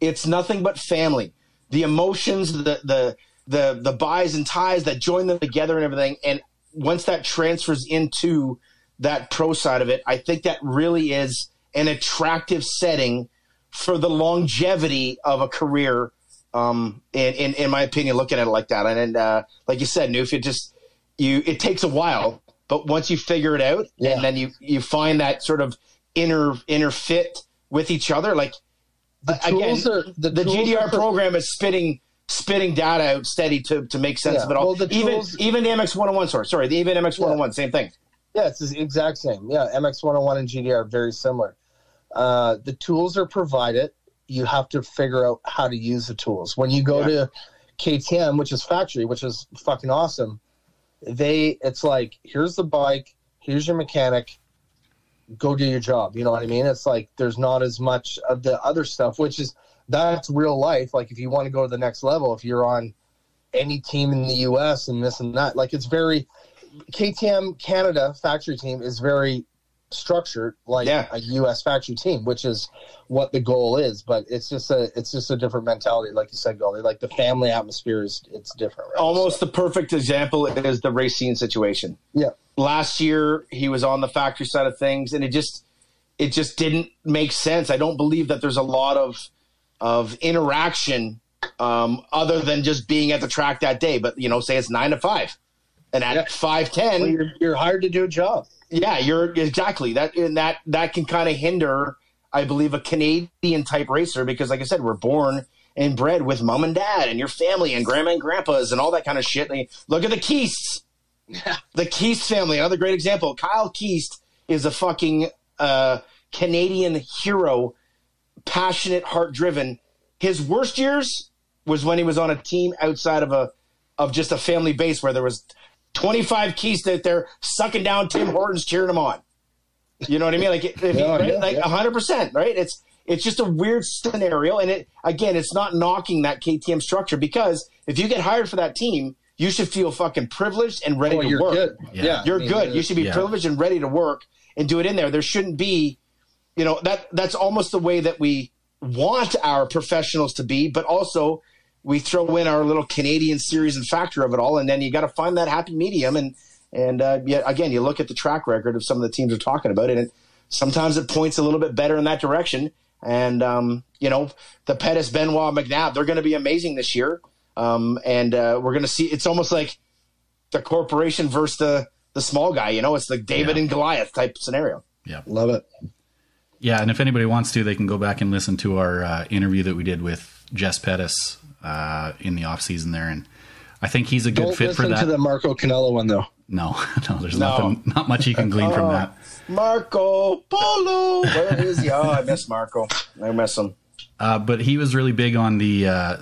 it's nothing but family. The emotions, the the the the buys and ties that join them together and everything. And once that transfers into that pro side of it, I think that really is an attractive setting for the longevity of a career. Um, in, in in my opinion, looking at it like that, and, and uh, like you said, Newf, it just you it takes a while, but once you figure it out, Yeah. and then you you find that sort of inner inner fit with each other, like the again, are the, the GDR for- program is spitting spitting data out steady to, to make sense Yeah, of it all. well, the even tools- even the MX one hundred one, sorry, sorry, the even MX one hundred one, same thing. Yeah, it's the exact same. Yeah, MX 101 and GDR are very similar. Uh, the tools are provided. You have to figure out how to use the tools. When you go Yeah. to KTM, which is factory, which is fucking awesome. They, it's like, here's the bike, here's your mechanic, go do your job. You know what I mean? It's like there's not as much of the other stuff, which is that's real life. Like if you want to go to the next level, if you're on any team in the U.S. and this and that, like it's very KTM Canada factory team is very structured like Yeah. a U.S. factory team, which is what the goal is. But it's just a it's just a different mentality, like you said, Goldie. Like the family atmosphere is it's different. Right? Almost the perfect example is the Racine situation. yeah. last year he was on the factory side of things and it just it just didn't make sense i don't believe that there's a lot of of interaction um, other than just being at the track that day but you know say it's nine to five and at Yeah. five ten Well, you're, you're hired to do a job. Yeah you're exactly that and that that can kind of hinder i believe a canadian type racer because like i said we're born and bred with mom and dad and your family and grandma and grandpas and all that kind of shit look at the keests the Keast family, another great example. Kyle Keast is a fucking uh, Canadian hero, passionate, heart driven. His worst years was when he was on a team outside of a of just a family base where there was 25 keys that they're sucking down Tim Hortons, cheering them on. You know what I mean? Like, if he, *laughs* Yeah, right? yeah, like yeah. 100%, right? It's it's just a weird scenario, and it again, it's not knocking that KTM structure because if you get hired for that team, you should feel fucking privileged and ready Oh, to you're work. good. Yeah. Yeah, You're I mean, good. You should be Yeah. privileged and ready to work and do it in there. There shouldn't be, you know, that that's almost the way that we want our professionals to be, but also we throw in our little Canadian series and factor of it all, and then you got to find that happy medium. And and uh, yet again, you look at the track record of some of the teams we're talking about, and it, sometimes it points a little bit better in that direction. And um, you know, the Pettis, Benoit, McNabb, they're going to be amazing this year. Um, and uh, we're going to see. It's almost like the corporation versus the the small guy. You know, it's like David Yeah. and Goliath type scenario. Yeah. Love it. Yeah, and if anybody wants to, they can go back and listen to our uh, interview that we did with Jess Pettis uh, in the off season there, and I think he's a good Don't fit for listen that. to the Marco Cannella one though. no, *laughs* no, there's No. nothing, not much you can glean from that. *laughs* Marco Polo, where is he? Oh, I miss Marco. I miss him. Uh, but he was really big on the uh,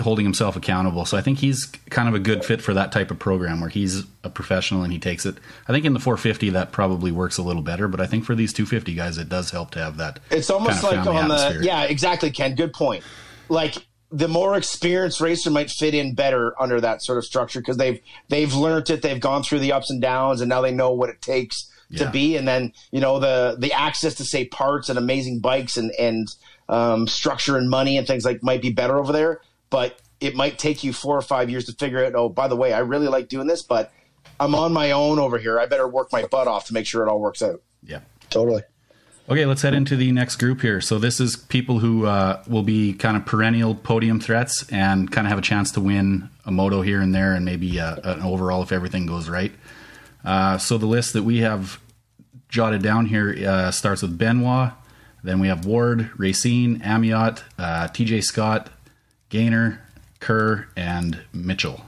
holding himself accountable. So I think he's kind of a good fit for that type of program where he's a professional and he takes it. I think in the 450 that probably works a little better, but I think for these 250 guys, it does help to have that. It's almost kind of like family on the yeah, exactly, Ken. Good point. Like the more experienced racer might fit in better under that sort of structure because they've they've learned it, they've gone through the ups and downs, and now they know what it takes Yeah. to be. And then you know the the access to say parts and amazing bikes and and um, structure and money and things like might be better over there, but it might take you four or five years to figure out. Oh, by the way, I really like doing this, but I'm on my own over here. I better work my butt off to make sure it all works out. Yeah. Totally. Okay, let's head into the next group here. So this is people who uh, will be kind of perennial podium threats and kind of have a chance to win a moto here and there, and maybe uh, an overall if everything goes right. Uh, so the list that we have jotted down here uh, starts with Benoit, then we have Ward, Racine, Amyotte, uh, T.J. Scott, Gaynor, Kerr, and Mitchell.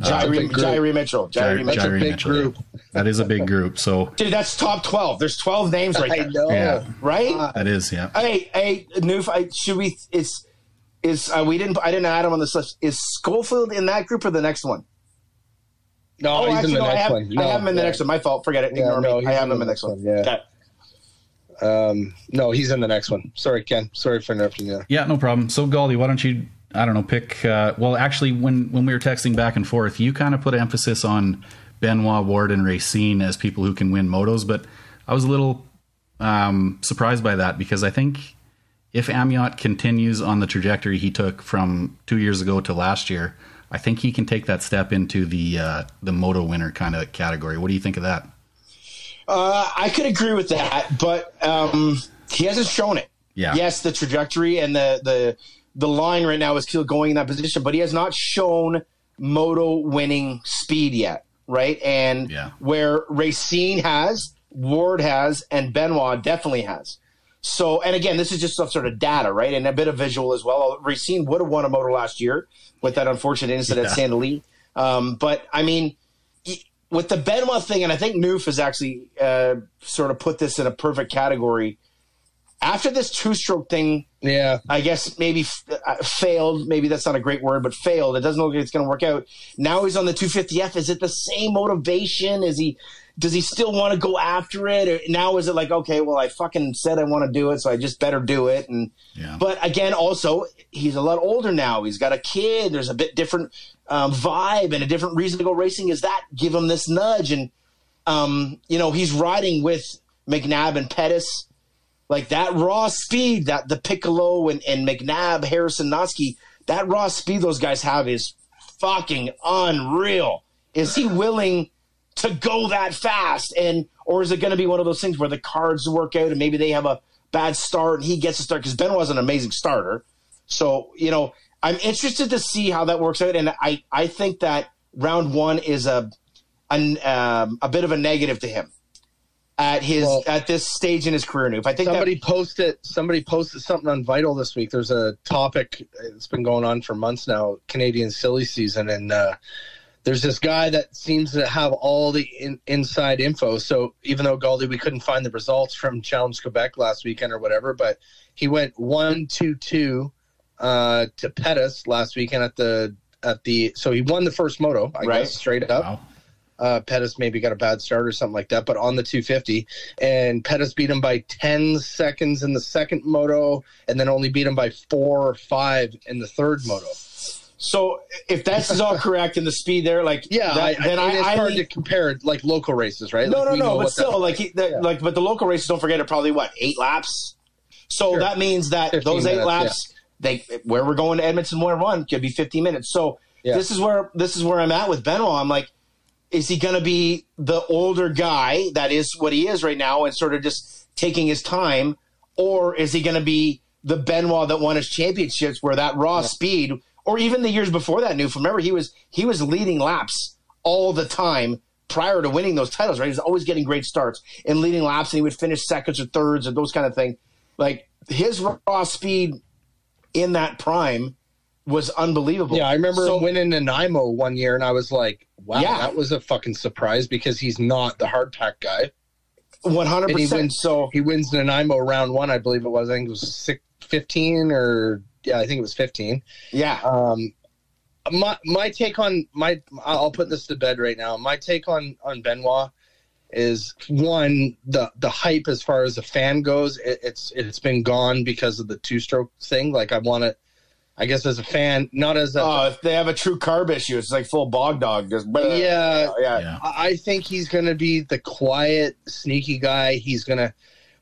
Jairi. Jairi Mitchell. Jairi Jairi- Mitchell. a Jairi big Mitchell. group. That is a big group. So *laughs* Dude, that's top twelve. There's twelve names right I there. know. Yeah. Right? that is yeah. hey, hey, Newf, I, should we? Is is uh, we didn't? I didn't add him on this list. Is Schofield in that group or the next one? No, Oh, he's actually, in the no, I next have, one. I have him in the yeah. next one. My fault. Forget it. Yeah, Ignore no, me. I have in him the in the next next one. one, yeah. Okay. Um, no, he's in the next one. Sorry, Ken. Sorry for interrupting you. Yeah, no problem. So Galdi, why don't you I don't know, pick uh, well actually when when we were texting back and forth, you kind of put emphasis on Benoit Ward and Racine as people who can win motos, but I was a little um, surprised by that because I think if Amyotte continues on the trajectory he took from two years ago to last year, I think he can take that step into the uh, the moto winner kind of category. What do you think of that? Uh, I could agree with that, but um, he hasn't shown it. Yeah. Yes, the trajectory and the the the line right now is still going in that position, but he has not shown moto winning speed yet, right? And Yeah. where Racine has, Ward has, and Benoit definitely has. So, and again, this is just some sort of data, right? And a bit of visual as well. Racine would have won a moto last year with that unfortunate incident at Yeah. Sand Del Lee. Um, but I mean, with the Benoit thing, and I think Newf has actually uh, sort of put this in a perfect category. After this two stroke thing, Yeah. I guess maybe f- uh, failed. Maybe that's not a great word, but failed. It doesn't look like it's going to work out. Now he's on the 250F. Is it the same motivation? Is he? Does he still want to go after it? Or now is it like, okay, well, I fucking said I want to do it, so I just better do it. And Yeah. but again, also he's a lot older now. He's got a kid. There's a bit different um, vibe and a different reason to go racing. Is that give him this nudge? And um, you know, he's riding with McNabb and Pettis like that raw speed that the Piccolo and, and McNabb, Harrison Natzke, that raw speed those guys have is fucking unreal. Is he willing to go that fast? And or is it going to be one of those things where the cards work out and maybe they have a bad start and he gets a start because Benoit's an amazing starter. So you know, I'm interested to see how that works out, and I I think that round one is a an, um, a bit of a negative to him at his Well- at this stage in his career. Noob. I think that Somebody posted somebody posted something on Vital this week. There's a topic that's been going on for months now, Canadian silly season, and uh, there's this guy that seems to have all the in, inside info. So even though Galdi, we couldn't find the results from Challenge Quebec last weekend or whatever, but he went one two two uh, to Pettis last weekend at the at the so he won the first moto, I Right. guess, straight up Wow. Uh, Pettis maybe got a bad start or something like that, but on the 250, and Pettis beat him by 10 seconds in the second moto, and then only beat him by four or five in the third moto. So if that's all correct and the speed there, like Yeah, that, I, then I, I, it's I hard to compare like local races, right? no, Like, no, no, but still, like he, the, Yeah. like, but the local races don't forget are probably what eight laps. So Sure. that means that those eight minutes, laps, they where we're going to Edmonton where one run could be 15 minutes. So Yeah. this is where this is where I'm at with Benoit. I'm like, is he going to be the older guy that is what he is right now and sort of just taking his time, or is he going to be the Benoit that won his championships where that raw speed, or even the years before that, Newf? Remember, he was he was leading laps all the time prior to winning those titles. Right, he was always getting great starts and leading laps, and he would finish seconds or thirds or those kind of thing. Like his raw speed in that prime was unbelievable. Yeah, I remember So- winning an IMO one year, and I was like, "Wow, Yeah. that was a fucking surprise," because he's not the hard pack guy. one hundred And he percent. wins. So He wins an IMO round one, I believe it was. I think it was six, 15 or yeah, I think it was fifteen. yeah, Um, my my take on my I'll put this to bed right now. My take on on Benoit is one the the hype as far as the fan goes. It, it's it's been gone because of the two stroke thing. Like I want to, I guess as a fan, not as a oh, if they have a true carb issue, it's like full bog dog. Just Yeah. yeah. Yeah. I I think he's going to be the quiet, sneaky guy. He's going to,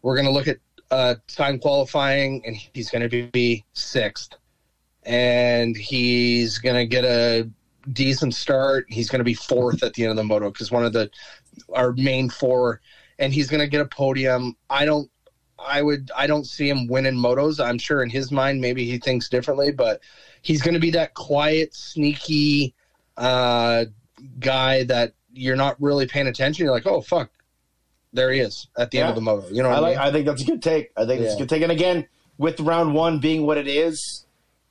we're going to look at uh, time qualifying, and he's going to be sixth, and he's going to get a decent start. He's going to be fourth at the end of the moto because one of the our main four, and he's going to get a podium. I don't. I would. I don't see him winning motos. I'm sure in his mind, maybe he thinks differently, but he's going to be that quiet, sneaky uh, guy that you're not really paying attention. You're like, oh fuck, there he is at the end of the moto. You know I what I, mean? I think that's a good take. I think it's a good take. And again, with round one being what it is,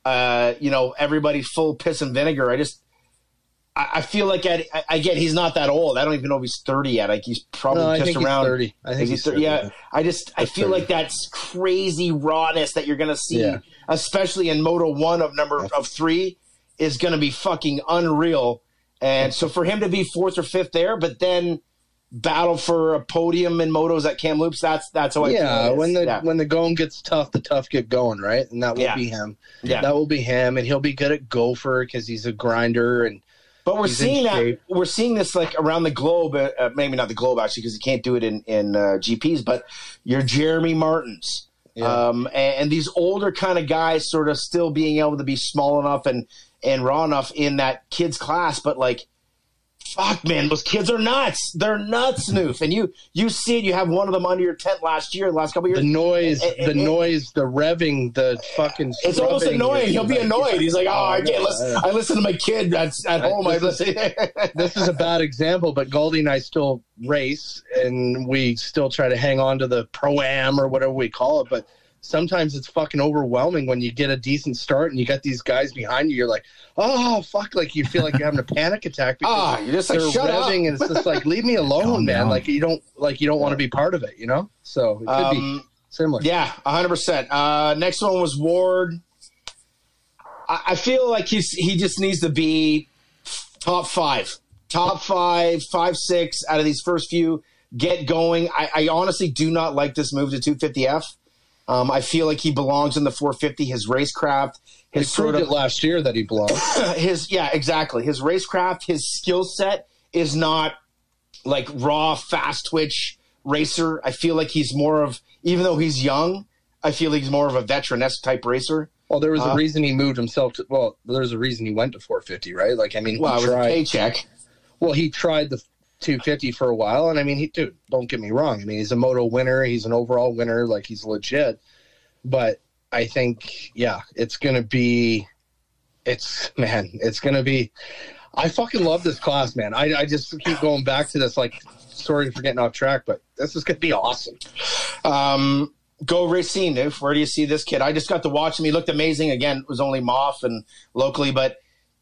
uh, you know, everybody's full piss and vinegar. I just, I, I feel like at, I- again, he's not that old. I don't even know if he's thirty yet. Like he's probably no, I just around. thirty. I think he's thir- 30. yeah, I just I feel 30. like that's crazy rawness that you're gonna see, Yeah. especially in Moto One of number of three, is gonna be fucking unreal. And so for him to be fourth or fifth there, but then battle for a podium in motos at Kamloops, that's that's how I yeah, feel. it is. when the yeah. when the going gets tough, the tough get going, right? And that will Yeah. be him. Yeah. that will be him, and he'll be good at gopher because he's a grinder. And But we're He's seeing that shape. we're seeing this like around the globe. Uh, uh, maybe not the globe actually, because you can't do it in in uh, GPs. But your Jeremy Martins, Yeah. um, and, and these older kind of guys, sort of still being able to be small enough and and raw enough in that kids class. But like, fuck, man, those kids are nuts. They're nuts, Newf. And you you see it. You have one of them under your tent last year, the last couple years. the noise, It- it- the it- noise, the revving, the fucking. it's almost annoying. He'll be annoyed. He's like, "Oh, oh I can't listen. I listen to my kid at, at home. I listen." this is a bad example, but Goldie and I still race and we still try to hang on to the pro am or whatever we call it. But sometimes it's fucking overwhelming when you get a decent start and you got these guys behind you. You're like, oh fuck, like you feel like you're having a panic attack *laughs* because Ah, you're just like, they're "Shut up." revving and it's just like, leave me *laughs* alone, man. down. Like you don't like you don't want to be part of it, you know. So it could be. Um, Similar. Yeah, hundred percent. Uh, next one was Ward. I, I feel like he's he just needs to be top five, top five, five, six out of these first few. Get going. I, I honestly do not like this move to 250F. Um, I feel like he belongs in the 450. His racecraft, He his proved it last year that he belonged. *laughs* his yeah exactly his racecraft his skill set is not like raw fast twitch racer i feel like he's more of even though he's young i feel like he's more of a veteran-esque type racer Well, there was Uh, a reason he moved himself to. Well, there's a reason he went to 450, right? Like, I mean, well was tried. paycheck Well, he tried the 250 for a while, and I mean, he dude, don't get me wrong. I mean, he's a moto winner. He's an overall winner. Like, he's legit. But I think, yeah, it's gonna be. It's man, it's gonna be. I fucking love this class, man. I I just keep going back to this. Like, sorry for getting off track, but this is gonna be awesome. um go racine Newf. where do you see this kid i just got to watch him he looked amazing again it was only moff and locally but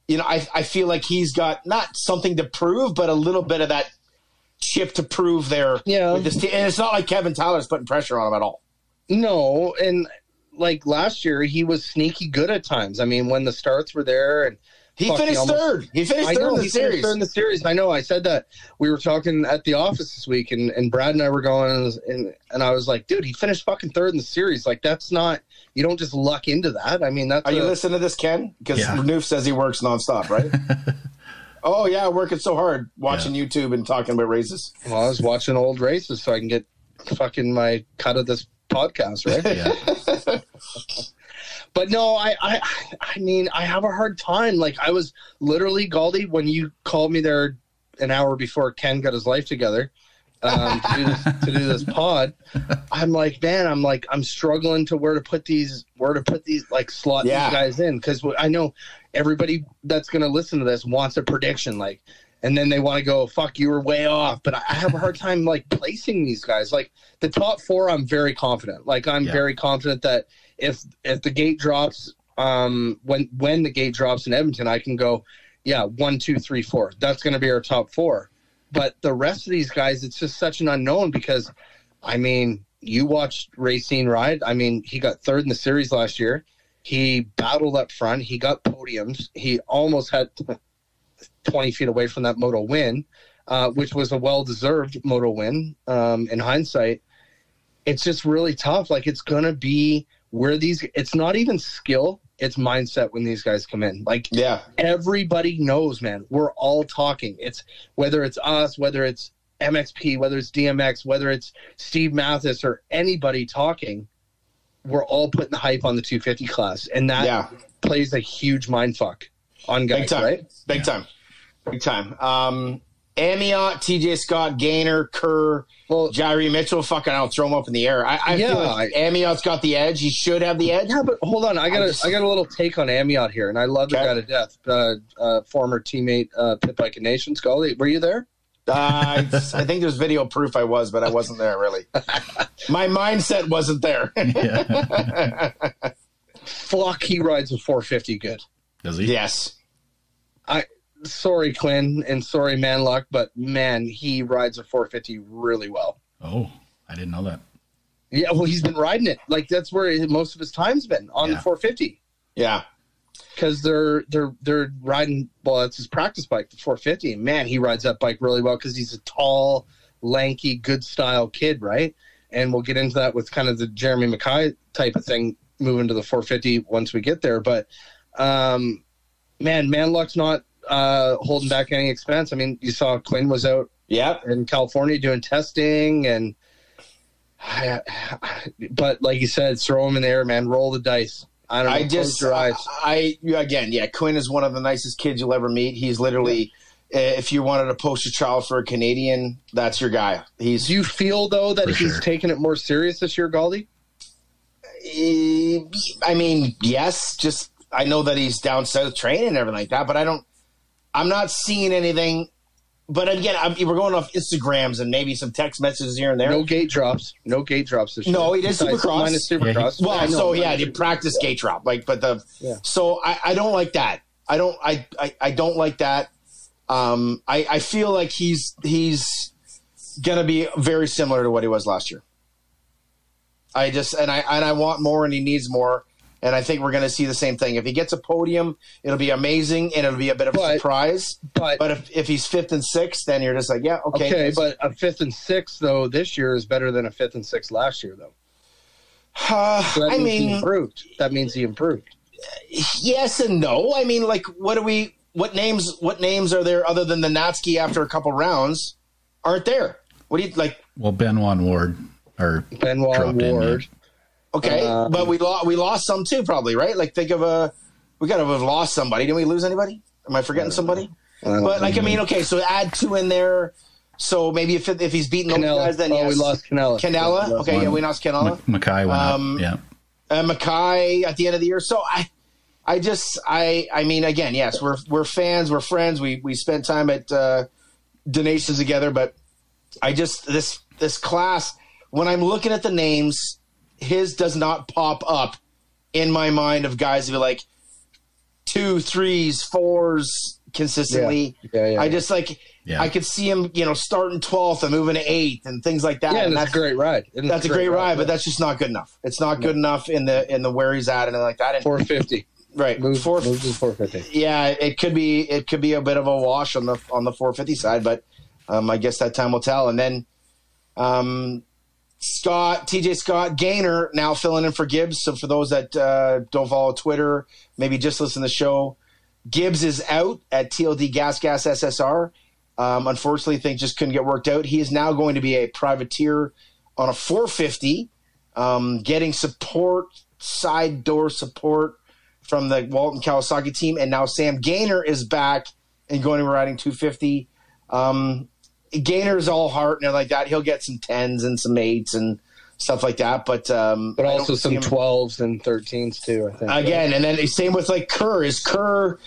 you know i, I feel like he's got not something to prove but a little bit of that chip to prove there Yeah. with this team. and it's not like kevin tyler's putting pressure on him at all No, and like last year, he was sneaky good at times. I mean, when the starts were there, and He Fuck, he finished almost- third. He finished I third know in the he series. third in the series. I know. I said that we were talking at the office this week, and, and Brad and I were going, and, and and I was like, dude, he finished fucking third in the series. Like that's not you don't just luck into that. I mean, that's Are you listening to this, Ken? Because Yeah. Newf says he works nonstop, right? *laughs* oh yeah, working so hard watching YouTube and talking about races. well, I was watching old races so I can get fucking my cut of this podcast, right? Yeah. *laughs* But no, I, I, I mean, I have a hard time. Like I was literally Galdi when you called me there an hour before Ken got his life together um, to, do this, to do this pod. I'm like, man, I'm like, I'm struggling to where to put these, where to put these, like slot Yeah. these guys in because I know everybody that's going to listen to this wants a prediction, like. And then they want to go, fuck, you were way off. But I I have a hard time like placing these guys. Like the top four, I'm very confident. Like I'm Yeah. very confident that if if the gate drops um when when the gate drops in edmonton i can go yeah one two three four. That's going to be our top four. But the rest of these guys it's just such an unknown because i mean you watched racine ride. I mean he got third in the series last year. He battled up front. He got podiums. He almost had *laughs* 20 feet away from that moto win uh, which was a well-deserved moto win um, in hindsight. It's just really tough. Like it's going to be where these it's not even skill it's mindset when these guys come in. Like Yeah, everybody knows man we're all talking. It's whether it's us whether it's mxp whether it's dmx whether it's steve matthes or anybody talking we're all putting the hype on the 250 class. And that yeah, plays a huge mind fuck on guys big time, right? Big time, big time. Um, Amyotte, TJ Scott, Gaynor, Kerr, well Jairi Mitchell. Fucking, I'll throw him up in the air. I, I Yeah, feel like Amyotte's got the edge. He should have the edge. yeah but hold on i got a I just- I got a little take on amyotte here and i love the Okay. guy to death uh, uh, former teammate uh, pit bike nation scully were you there Uh, I, I think there's video proof I was, but I wasn't there really. *laughs* My mindset wasn't there. yeah. *laughs* fuck he rides a 450 good Does he? yes. Sorry Quinn and sorry Manluk, but man, he rides a 450 really well. Oh, I didn't know that. Yeah, well, he's been riding it like that's where most of his time's been on Yeah. the 450 Yeah. because they're they're they're riding. Well, it's his practice bike, the 450. Man, he rides that bike really well because he's a tall, lanky, good style kid, right? And we'll get into that with kind of the Jeremy Mackay type of thing moving to the 450 once we get there. But um, man, Manluk's not uh, holding back any expense. I mean, you saw Quinn was out Yeah. in California doing testing and but like you said, throw him in the air, man. Roll the dice. I don't know. I close just, your eyes. I, I, again, yeah, Quinn is one of the nicest kids you'll ever meet. He's literally, uh, if you wanted to post a poster child for a Canadian, that's your guy. He's, Do you feel though that he's sure. taking it more serious this year, Galdi? eh, I mean, yes, just, I know that he's down south training and everything like that, but I don't, I'm not seeing anything. But again, I'm, we're going off Instagrams and maybe some text messages here and there. No gate drops. No gate drops this year. No, he did Besides Supercross. Minus Yeah, he- Supercross. Well, I so yeah, minus you practice gate drop, like, but the Yeah. so I, I don't like that. I don't I, I, I don't like that. Um, I, I feel like he's he's gonna be very similar to what he was last year. I just and I and I want more, and he needs more. And I think we're going to see the same thing. If he gets a podium, it'll be amazing, and it'll be a bit of a But- surprise. But, But if, if he's fifth and sixth, then you're just like, yeah, okay. okay, but a fifth and sixth though this year is better than a fifth and sixth last year though. uh, *sighs* So that I means he mean, improved. That means he improved. yes and no. I mean, like, what do we? What names? What names are there other than the Natzke after a couple rounds? Aren't there? What do you like? Well, Benoit Ward or Benoit Dropped in, Ward. Okay, Um, but we lost. We lost some too, probably, right? Like, think of a. We got to have lost somebody. Didn't we lose anybody? Am I forgetting somebody? don't But like, I mean, okay, so add two in there. So maybe if if he's beating those guys, then oh, yes. we lost Cannella. Cannella. Yeah, we lost Okay, one. yeah, we lost Cannella. M- Mackay went Um, up. Yeah. uh, Mackay at the end of the year. So I, I just, I, I mean, again, yes, we're we're fans, we're friends. We we spent time at uh, donations together, but I just this this class when I'm looking at the names, his does not pop up in my mind of guys who are like two, threes, fours consistently. Yeah. Yeah, yeah, I just like. Yeah. I could see him, you know, starting twelfth and moving to eighth and things like that. Yeah, and and that's a great ride. And that's a great ride, but that's just not good enough. It's not good enough in the in the where he's at and like that. And, 450. right, Move, four, move to 450. yeah, it could be it could be a bit of a wash on the on the 450 side, but um, I guess that time will tell. And then um, Scott, TJ Scott, Gaynor now filling in for Gibbs. So for those that uh, don't follow Twitter, maybe just listen to the show. Gibbs is out at TLD Gas Gas SSR. Um, unfortunately, things just couldn't get worked out. He is now going to be a privateer on a 450, um, getting support, side door support from the Walton Kawasaki team. And now Sam Gaynor is back and going to be riding 250. Um, Gaynor's all heart and like that. He'll get some 10s and some 8s and stuff like that. But um, But also some 12s and 13s too, I think. again. And then same with like Kerr. Is Kerr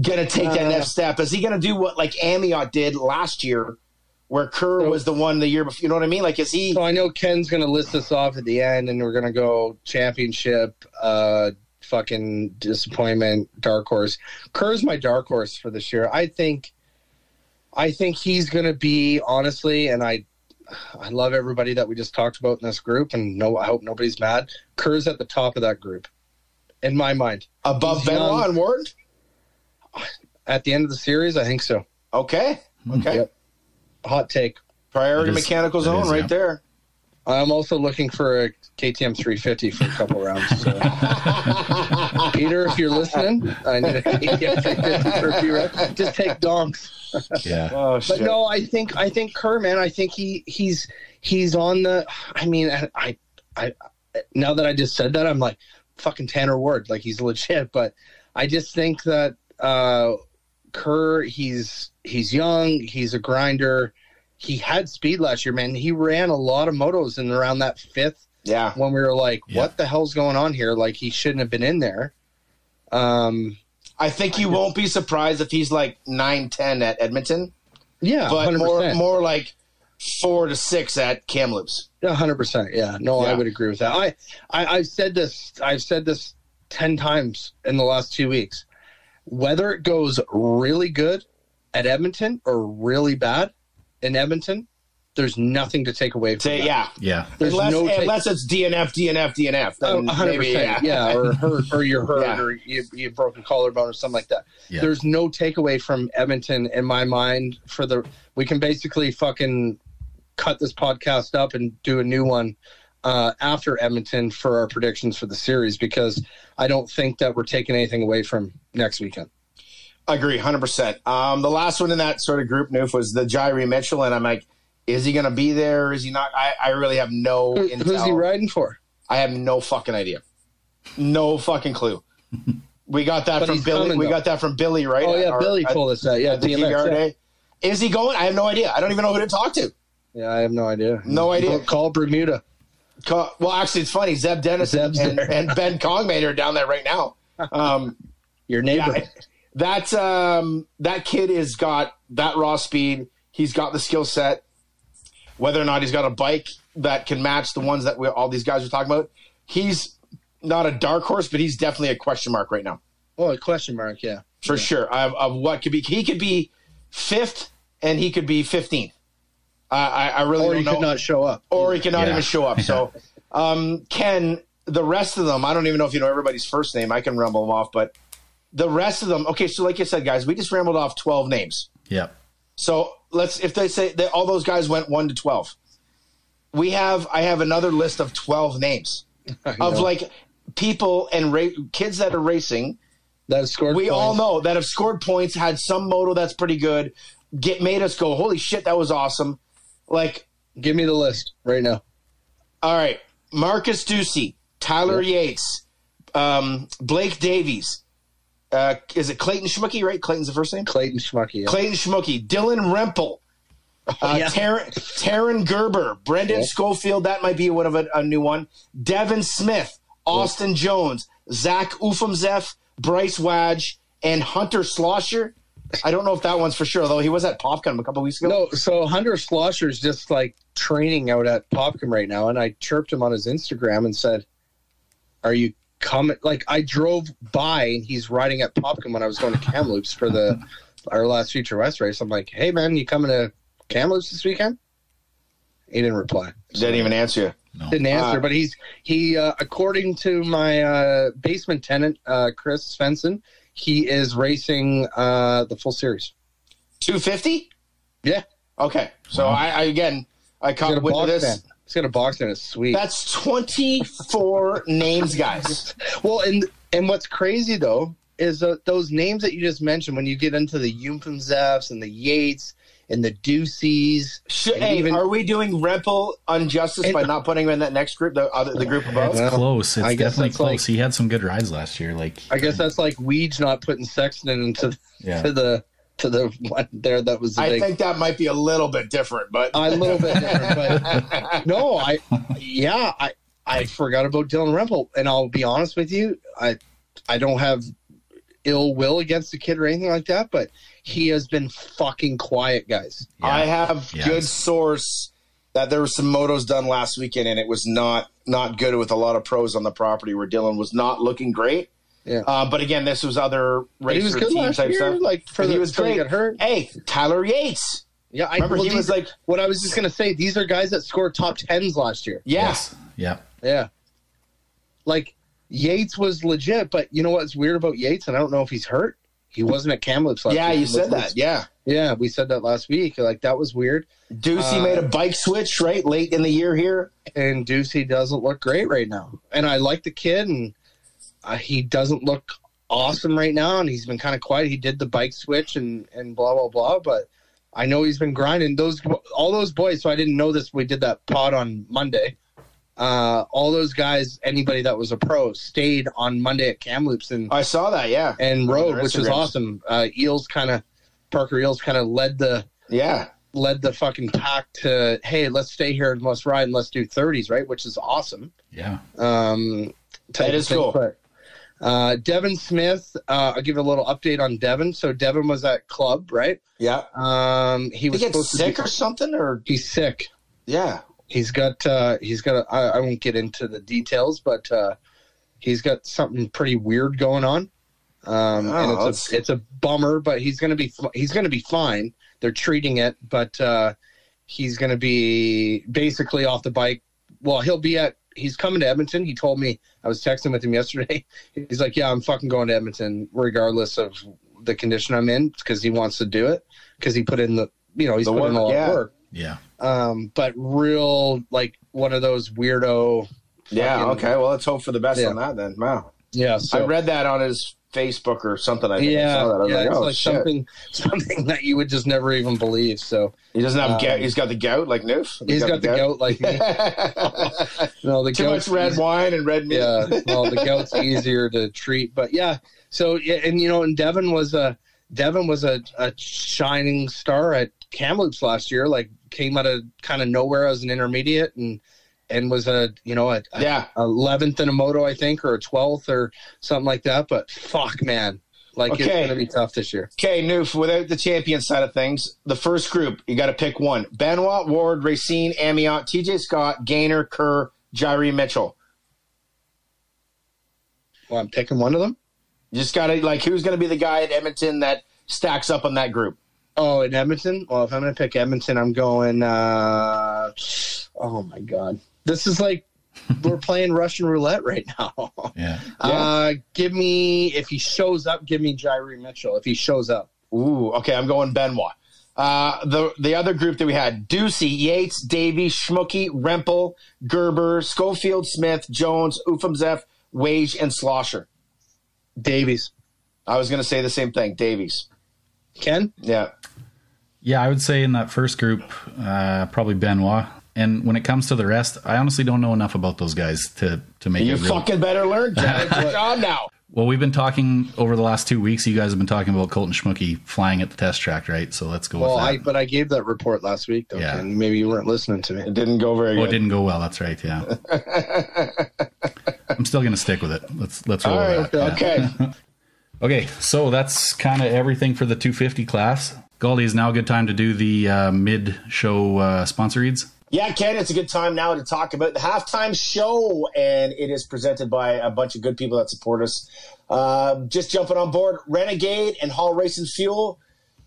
gonna take that Uh, next step? Is he gonna do what like Amyotte did last year, where Kerr So- was the one the year before? You know what I mean? Like, is he? So I know Ken's going to list this off at the end, and we're going to go championship, uh, fucking disappointment, dark horse. Kerr's my dark horse for this year. I think, I think he's going to be honestly, and I, I love everybody that we just talked about in this group, and no, I hope nobody's mad. Kerr's at the top of that group, in my mind. Above He's Benoit young. and Ward? At the end of the series, I think so. Okay. Okay. Yep. Hot take. Priority That is- mechanical zone is, right yeah. there. I'm also looking for a KTM 350 for a couple rounds. So. *laughs* Peter, if you're listening, I need a KTM 350 for a few rounds. Just take donks. Yeah. Oh, But shit. no, I think I think Kerr, man, I think he he's he's on the. I mean, I I, I now that I just said that, I'm like fucking Tanner Ward, like he's legit. But I just think that uh, Kerr, he's he's young, he's a grinder. He had speed last year, man. He ran a lot of motos in around that fifth Yeah. when we were like, Yeah. "What the hell's going on here?" Like he shouldn't have been in there. Um, I think you won't be surprised if he's like 9 10 at Edmonton, yeah, but hundred more percent. more like 4 to 6 at Kamloops. hundred percent. Yeah, no, I would agree with that. I, I, I've said this. I've said this ten times in the last two weeks. Whether it goes really good at Edmonton or really bad in Edmonton, there's nothing to take away from Say, that. yeah. Yeah. There's unless, no take- unless it's DNF, DNF, DNF. Oh, Then 100%. maybe, yeah. yeah. or hurt, or you're hurt, Yeah. or you, you broke a collarbone or something like that. Yeah. There's no takeaway from Edmonton in my mind. For the we can basically fucking cut this podcast up and do a new one uh, after Edmonton for our predictions for the series because I don't think that we're taking anything away from next weekend. I agree, hundred percent. Um, the last one in that sort of group, Newf, was the Jairi Mitchell, and I'm like, is he going to be there? Is he not? I, I really have no Who- intel. who's he riding for? I have no fucking idea, no fucking clue. *laughs* We got that But from Billy. coming, we though. got that from Billy, right? Oh yeah, our- Billy told us that. Yeah, DMX. Yeah. day. Is he going? I have no idea. I don't even know who to talk to. Yeah, I have no idea. No idea. Call Bermuda. Ca- Well, actually, it's funny. Zeb Dennis and, and Ben Kongmate are down there right now. *laughs* Um, Your neighbor. Yeah, that um, that kid has got that raw speed. He's got the skill set. Whether or not he's got a bike that can match the ones that we, all these guys are talking about, he's not a dark horse, but he's definitely a question mark right now Oh, a question mark. Yeah. for sure. Of, of what could be, he could be fifth and he could be fifteenth. I, I, I really or don't he know. could not show up. or he cannot Yeah. even show up. So, *laughs* um, Ken, the rest of them, I don't even know if you know everybody's first name. I can rumble them off, but the rest of them, okay. So, like you said, guys, we just rambled off twelve names. Yep. So let's if they say that all those guys went one to twelve, we have I have another list of twelve names *laughs* of like people and ra- kids that are racing. That has scored. We all know that have scored points, had some moto that's pretty good, get made us go, holy shit, that was awesome. Like Give me the list right now. All right, Marcus Ducey, Tyler Yates, um, Blake Davies. Uh, is it Clayton Schmucky? Right, Clayton's the first name. Clayton Schmucky. Yeah. Clayton Schmucky, Dylan Rempel, uh, yeah. Taryn, Taryn Gerber, Brendan Yeah. Schofield. That might be one of a, a new one. Devin Smith, Austin Jones, Zach Ufamzef, Bryce Wadge, and Hunter Slosher. I don't know if that one's for sure, though. He was at Popkum a couple weeks ago. No, so Hunter Schlosser's just like training out at Popkum right now, and I chirped him on his Instagram and said, "Are you coming?" Like I drove by and he's riding at Popkum when I was going to Kamloops for the our last Future West race. I'm like, "Hey man, you coming to Kamloops this weekend?" He didn't reply. Didn't even answer you. No. Didn't answer, Uh, but he's he uh, according to my uh, basement tenant uh, Chris Svensson, he is racing uh, the full series. 250? Yeah, Okay. So I, I again I caught a wind of this. fan. He's got a box fan. It's sweet. That's 24 *laughs* names, guys. Well, and and what's crazy though is uh, those names that you just mentioned. When you get into the Yumpenzefs and the Yates and the Duceys, Should, And hey, even- are we doing Rempel injustice by not putting him in that next group, the other the group above? Well, Close. It's I definitely close. like- he had some good rides last year. Like I guess that's like Weege not putting Sexton into Yeah. *laughs* to the to the one there that was the I big. think that might be a little bit different, but a little bit different, but *laughs* no, I yeah, I I forgot about Dylan Rempel, and I'll be honest with you, I I don't have ill will against the kid or anything like that, but he has been fucking quiet, guys. Yeah. I have Yeah. good source that there were some motos done last weekend, and it was not not good with a lot of pros on the property where Dylan was not looking great. Yeah. Uh, but again, this was other But he was racer good team last type year, stuff. like for the, he was till great. got hurt. Hey, Tyler Yates. Yeah, I Remember, well, he was are- like, what I was just gonna say. These are guys that scored top tens last year. yeah, Yes. Yeah. Yeah, like Yates was legit, but you know what's weird about Yates, and I don't know if he's hurt. He wasn't at Kamloops last yeah, year. you said that. Yeah, Yeah, we said that last week. Like that was weird. Ducey Uh, made a bike switch right late in the year here. and Ducey doesn't look great right now. And I like the kid, and uh, he doesn't look awesome right now. And he's been kind of quiet. He did the bike switch and and blah blah blah. But I know he's been grinding. Those all those boys. So I didn't know this. We did that pod on Monday. Uh, all those guys, anybody that was a pro, stayed on Monday at Kamloops and I saw that. Yeah, and rode, which was awesome. Uh, Eels kind of Parker Eels kind of led the yeah. led the fucking pack to hey, let's stay here and let's ride and let's do thirties, right? Which is awesome. Yeah. Um, type That of is thing. cool. But, uh, Devin Smith, uh, I'll give a little update on Devin. So Devin was at club, right? Yeah. Um, he He was gets supposed to sick be- or something, or he's sick. yeah. He's got uh, he's got. I, I won't get into the details, but uh, he's got something pretty weird going on. Um, Oh, and that's- it's a it's a bummer, but he's gonna be he's gonna be fine. They're treating it, but uh, he's gonna be basically off the bike. Well, he'll be at. He's coming to Edmonton. He told me I was texting with him yesterday. *laughs* He's like, "Yeah, I'm fucking going to Edmonton, regardless of the condition I'm in, because he wants to do it. Because he put in the, you know, he's The put in work, a lot yeah. of work. Yeah. Um, but real like one of those weirdo. Yeah. Okay. Well, let's hope for the best Yeah. on that then. Wow. Yeah. I read that on his Facebook or something. I think I yeah, saw that. I yeah, like, it's oh like shit. something *laughs* something that you would just never even believe. So He doesn't have um, gout. He's got the gout like Newf. he's got the gout like me. *laughs* No, the *laughs* Too much red easy- wine and red meat. Yeah, well, the gout's easier to treat, but yeah. So yeah, and you know, and Devin was a Devin was a, a shining star at Kamloops last year. Like came out of kind of nowhere as an intermediate and and was a you know a, yeah. 11th in a moto, I think, or a 12th or something like that. But fuck, man. Like, it's going to be tough this year. Okay, Newf, without the champion side of things, the first group, you got to pick one. Benoit, Ward, Racine, Amyotte, TJ Scott, Gaynor, Kerr, Jairi Mitchell. Well, I'm picking one of them. You just got to, like, who's going to be the guy at Edmonton that stacks up on that group? Oh, in Edmonton. Well, if I'm going to pick Edmonton, I'm going. Uh, oh my god, this is like we're *laughs* playing Russian roulette right now. *laughs* Yeah. Uh, give me if he shows up. Give me Jairi Mitchell if he shows up. Ooh, okay, I'm going Benoit. Uh, the the other group that we had: Ducey, Yates, Davies, Schmooky, Rempel, Gerber, Schofield, Smith, Jones, Ufamzeff, Wage, and Slosher. Davies, I was going to say the same thing. Davies. Ken. Yeah. Yeah, I would say in that first group, uh, probably Benoit. And when it comes to the rest, I honestly don't know enough about those guys to to make You it. Really... fucking better learn, *laughs* Jared. Job now. Well, we've been talking over the last two weeks. You guys have been talking about Colton Schmucky flying at the test track, right? So let's go Well, with I that. but I gave that report last week. Though, Yeah. Ken. Maybe you weren't listening to me. It didn't go very well. oh, it didn't go well. That's right. Yeah. *laughs* I'm still gonna stick with it. Let's let's roll All with right. that. Okay. Okay, *laughs* so that's kind of everything for the 250 class. Goldie is now a good time to do the uh, mid-show uh, sponsor reads. Yeah, Ken, it's a good time now to talk about the halftime show, and it is presented by a bunch of good people that support us. Uh, just jumping on board, Renegade and Hall Racing Fuel.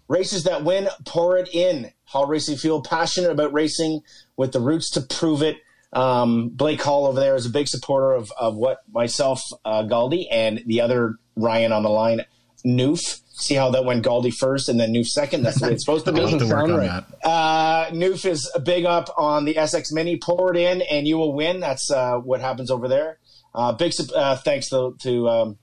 Races that win, pour it in. Hall Racing Fuel, passionate about racing with the roots to prove it. Um, Blake Hall over there is a big supporter of, of what myself, uh, Galdi, and the other Ryan on the line, Newf. See how that went Galdi first and then Newf second? That's the way it's supposed to be. Have to work on right. that. Uh, Newf is big up on the SX Mini. Pour it in, and you will win. That's uh, what happens over there. Uh, big uh, thanks to, to um,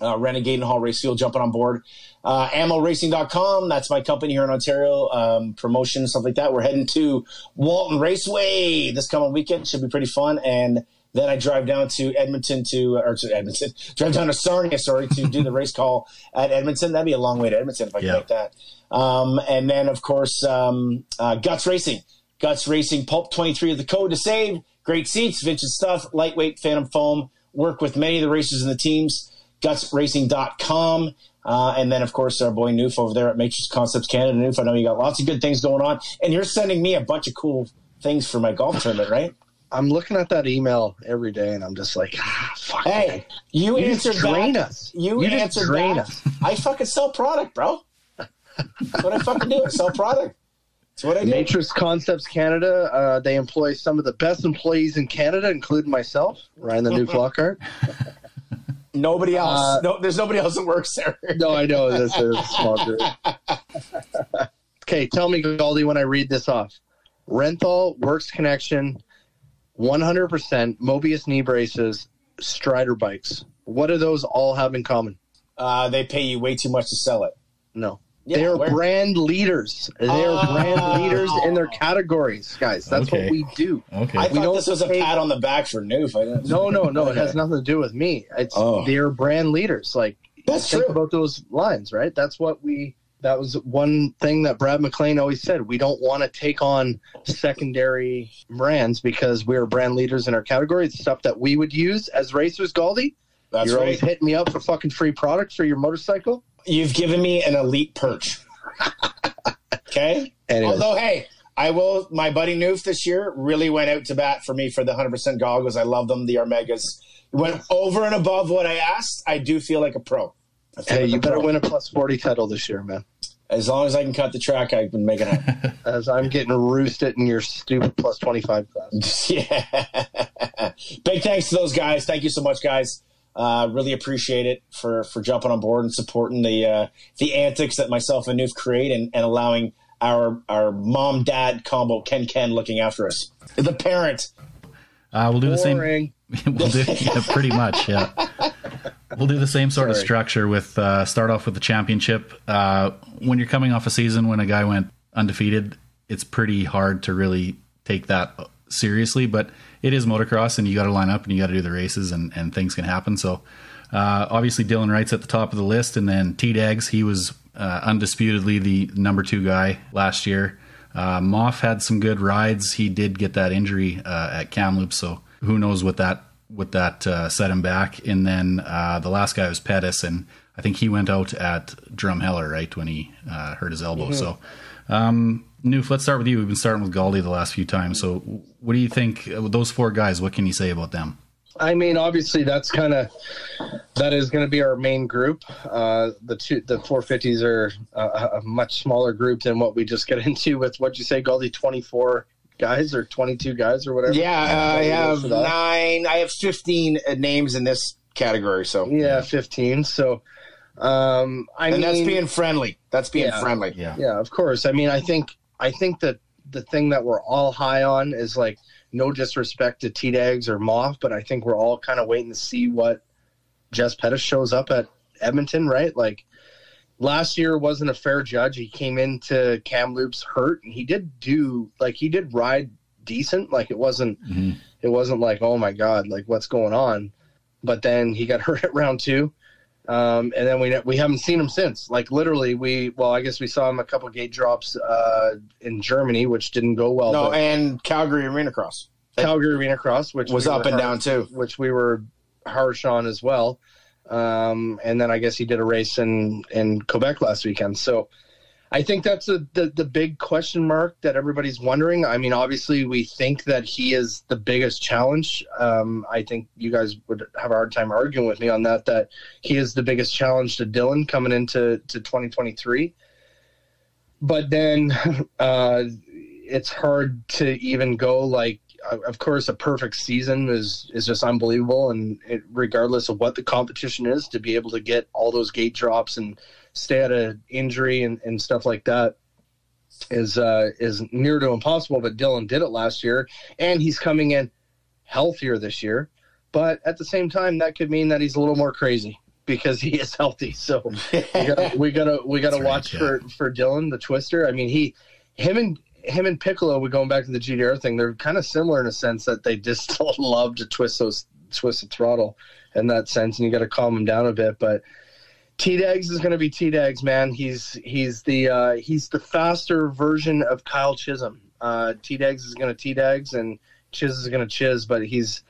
uh, Renegade and Hall Race Fuel jumping on board. Uh, AmmoRacing.com. That's my company here in Ontario. Um, promotion stuff like that. We're heading to Walton Raceway this coming weekend. Should be pretty fun. And then I drive down to Edmonton to or to Edmonton. *laughs* Drive down to Sarnia, sorry, to do the race call at Edmonton. That'd be a long way to Edmonton if I could Yeah. make that. Um, and then, of course, um, uh, Guts Racing. Guts Racing Pulp 23 of the code to save. Great seats, vintage stuff, lightweight Phantom foam. Work with many of the racers and the teams. GutsRacing.com. Uh, and then, of course, our boy Newf over there at Matrix Concepts Canada. Newf, I know you got lots of good things going on. And you're sending me a bunch of cool things for my golf tournament, right? I'm looking at that email every day, and I'm just like, ah, fuck. Hey, you, You answered drain back. us. You, You answered drain back. us. *laughs* I fucking sell product, bro. That's what I fucking do. I sell product. That's what I do. Matrix Concepts Canada. Uh, they employ some of the best employees in Canada, including myself, Ryan the new *laughs* Flockhart. Nobody else. Uh, no, there's nobody else that works there. *laughs* No, I know this is a small group. okay, tell me, Goldie, when I read this off. Renthal, Works Connection, 100%, Mobius knee braces, Strider bikes. What do those all have in common? Uh, they pay you way too much to sell it. No. Yeah, they are where- brand leaders. They are Oh. brand leaders in their categories, guys. That's Okay. what we do. Okay. I We thought don't this was a pat on the back for Newf. I didn't. No, no, no. It has *laughs* nothing to do with me. It's Oh. they're brand leaders. Like That's think true. about those lines, right? That's what we. That was one thing that Brad McLean always said. We don't want to take on secondary brands because we're brand leaders in our category. It's stuff that we would use as racers. Galdi, That's you're right. always hitting me up for fucking free product for your motorcycle. You've given me an elite perch. *laughs* okay. Anyways. Although, hey, I will. My buddy Newf this year really went out to bat for me for the 100% goggles. I love them. The Armegas went over and above what I asked. I do feel like a pro. I feel Hey, you better pro. win a plus forty title this year, man. As long as I can cut the track, I've been making it. *laughs* As I'm getting roosted in your stupid plus twenty five class. *laughs* yeah. Big thanks to those guys. Thank you so much, guys. Uh, really appreciate it for for jumping on board and supporting the uh, the antics that myself and Newf create and, and allowing our our mom dad combo Ken Ken looking after us. The parent. Uh, we'll do the same. *laughs* We'll do yeah, pretty much. Yeah, we'll do the same sort of structure with uh, start off with the championship. Uh, when you're coming off a season when a guy went undefeated, it's pretty hard to really take that seriously. But it is motocross, and you got to line up and you got to do the races, and, and things can happen. So uh, obviously Dylan Wright's at the top of the list, and then T Dags he was uh, undisputedly the number two guy last year. Uh, Moff had some good rides. He did get that injury uh, at Kamloops, so who knows what that what that uh, set him back. And then uh, the last guy was Pettis, and I think he went out at Drumheller right when he uh, hurt his elbow. So, um, Newf, let's start with you. We've been starting with Galdi the last few times. So, what do you think? uh, Those four guys, what can you say about them? I mean, obviously, that's kind of that is going to be our main group. Uh, the two, the 450s are a, a much smaller group than what we just get *laughs* into with what you say, Goldie, 24 guys or 22 guys or whatever. Yeah, uh, I have nine. I have fifteen uh, names in this category. So, Yeah, 15. So, um, I and mean, that's being friendly. That's being Yeah. friendly. Yeah. yeah, of course. I mean, I think I think that the thing that we're all high on is like no disrespect to T Dags or Moth, but I think we're all kind of waiting to see what Jess Pettis shows up at Edmonton, right? Like last year wasn't a fair judge. He came into Kamloops hurt, and he did do like he did ride decent. Like it wasn't Mhm. it wasn't like oh my god, like what's going on. But then he got *laughs* hurt at round two. Um, and then we we haven't seen him since. Like literally, we well, I guess we saw him a couple gate drops uh, in Germany, which didn't go well. No, but and Calgary Arena Cross Calgary Arena Cross, which was we up and har- down too. which we were harsh on as well. Um, and then I guess he did a race in in Quebec last weekend. So I think that's a, the the big question mark that everybody's wondering. I mean, obviously we think that he is the biggest challenge. Um, I think you guys would have a hard time arguing with me on that. That he is the biggest challenge to Dylan coming into to 2023. But then *laughs* uh, it's hard to even go like of course a perfect season is is just unbelievable. And it, regardless of what the competition is to be able to get all those gate drops and stay out of injury and, and stuff like that is uh is near to impossible. But Dylan did it last year and he's coming in healthier this year. But at the same time that could mean that he's a little more crazy because he is healthy. So we gotta we gotta we gotta That's right, watch yeah. for for Dylan the twister. I mean he him and him and Piccolo, we're going back to the GDR thing, they're kind of similar in a sense that they just *laughs* love to twist those twist the throttle in that sense, and you got to calm them down a bit. But T Dags is going to be T Dags, man. He's he's the uh, he's the faster version of Kyle Chisholm. Uh, T Dags is going to T Dags, and Chiz is going to Chiz, but he's.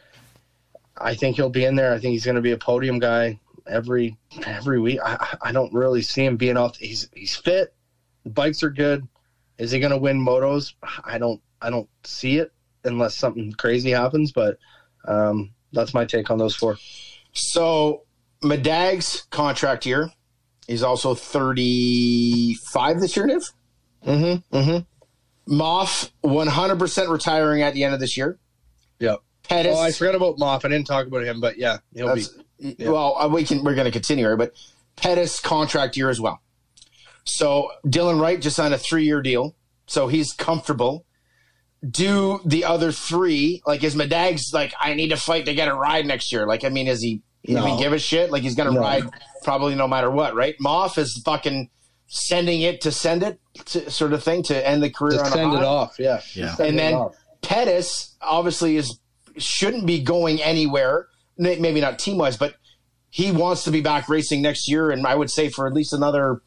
I think he'll be in there. I think he's going to be a podium guy every every week. I, I don't really see him being off. He's he's fit. The bikes are good. Is he going to win motos? I don't. I don't see it unless something crazy happens. But um, that's my take on those four. So Medag's contract year. He's also 35 this year, Niv. Mm-hmm. Mm-hmm. Moff 100% retiring at the end of this year. Yep. Pettis. Oh, I forgot about Moff. I didn't talk about him, but yeah, he'll be. That's- Well, uh, we can. We're going to continue here, but Pettis contract year as well. So Dylan Wright just signed a three-year deal, so he's comfortable. Do the other three like is Medag's like I need to fight to get a ride next year? Like I mean, is he? No. Even give a shit? Like he's going to No. ride probably no matter what, right? Moff is fucking sending it to send it to, sort of thing to end the career Just on a send high. it off. Yeah. Yeah. Send And then off. Pettis obviously is shouldn't be going anywhere. Maybe not team wise, but he wants to be back racing next year, and I would say for at least another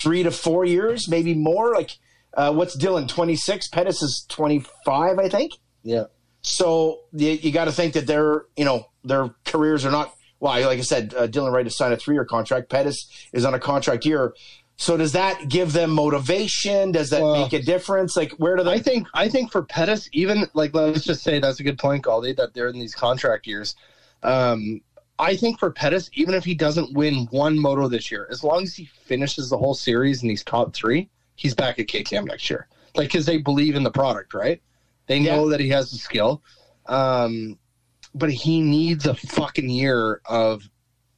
three to four years, maybe more. Like, uh, what's Dylan? Twenty six. Pettis is twenty five, I think. yeah. So you, you got to think that their you know their careers are not. Well, like I said, uh, Dylan Wright has signed a three year contract. Pettis is on a contract year. So does that give them motivation? Does that Well, make a difference? Like, where do they? I think I think for Pettis, even like let's just say that's a good point, Galdi, that they're in these contract years. Um, I think for Pettis, even if he doesn't win one moto this year, as long as he finishes the whole series and he's top three, he's back at KTM next year. Like because they believe in the product, right? They know Yeah. that he has the skill, um, but he needs a fucking year of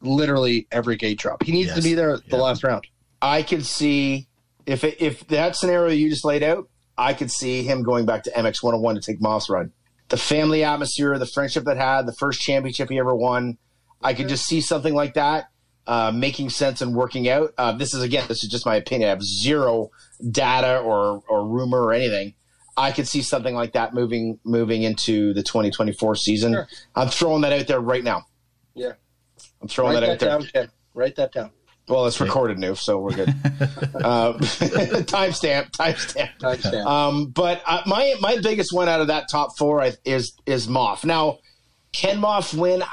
literally every gate drop. He needs Yes. to be there the Yeah. last round. I could see if it, if that scenario you just laid out, I could see him going back to MX 101 to take Moss run. The family atmosphere, the friendship that had, the first championship he ever won. I could just see something like that uh, making sense and working out. Uh, this is again, this is just my opinion. I have zero data or or rumor or anything. I could see something like that moving moving into the 2024 season. Sure. I'm throwing that out there right now. Yeah. I'm throwing Write that that out there. Ken. Write that down. Well, it's recorded new, so we're good. *laughs* uh, *laughs* timestamp, timestamp. Timestamp. Um, but uh, my my biggest one out of that top four is is Moff. Now, can Moff win?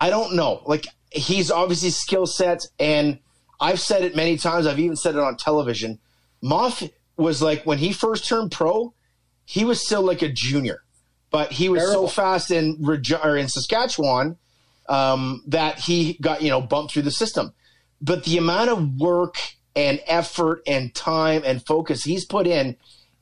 I, don't know. Like he's obviously skill set, and I've said it many times. I've even said it on television. Moff was like when he first turned pro, he was still like a junior. but he was Terrible. so fast in or in Saskatchewan um, that he got you know bumped through the system. But the amount of work and effort and time and focus he's put in,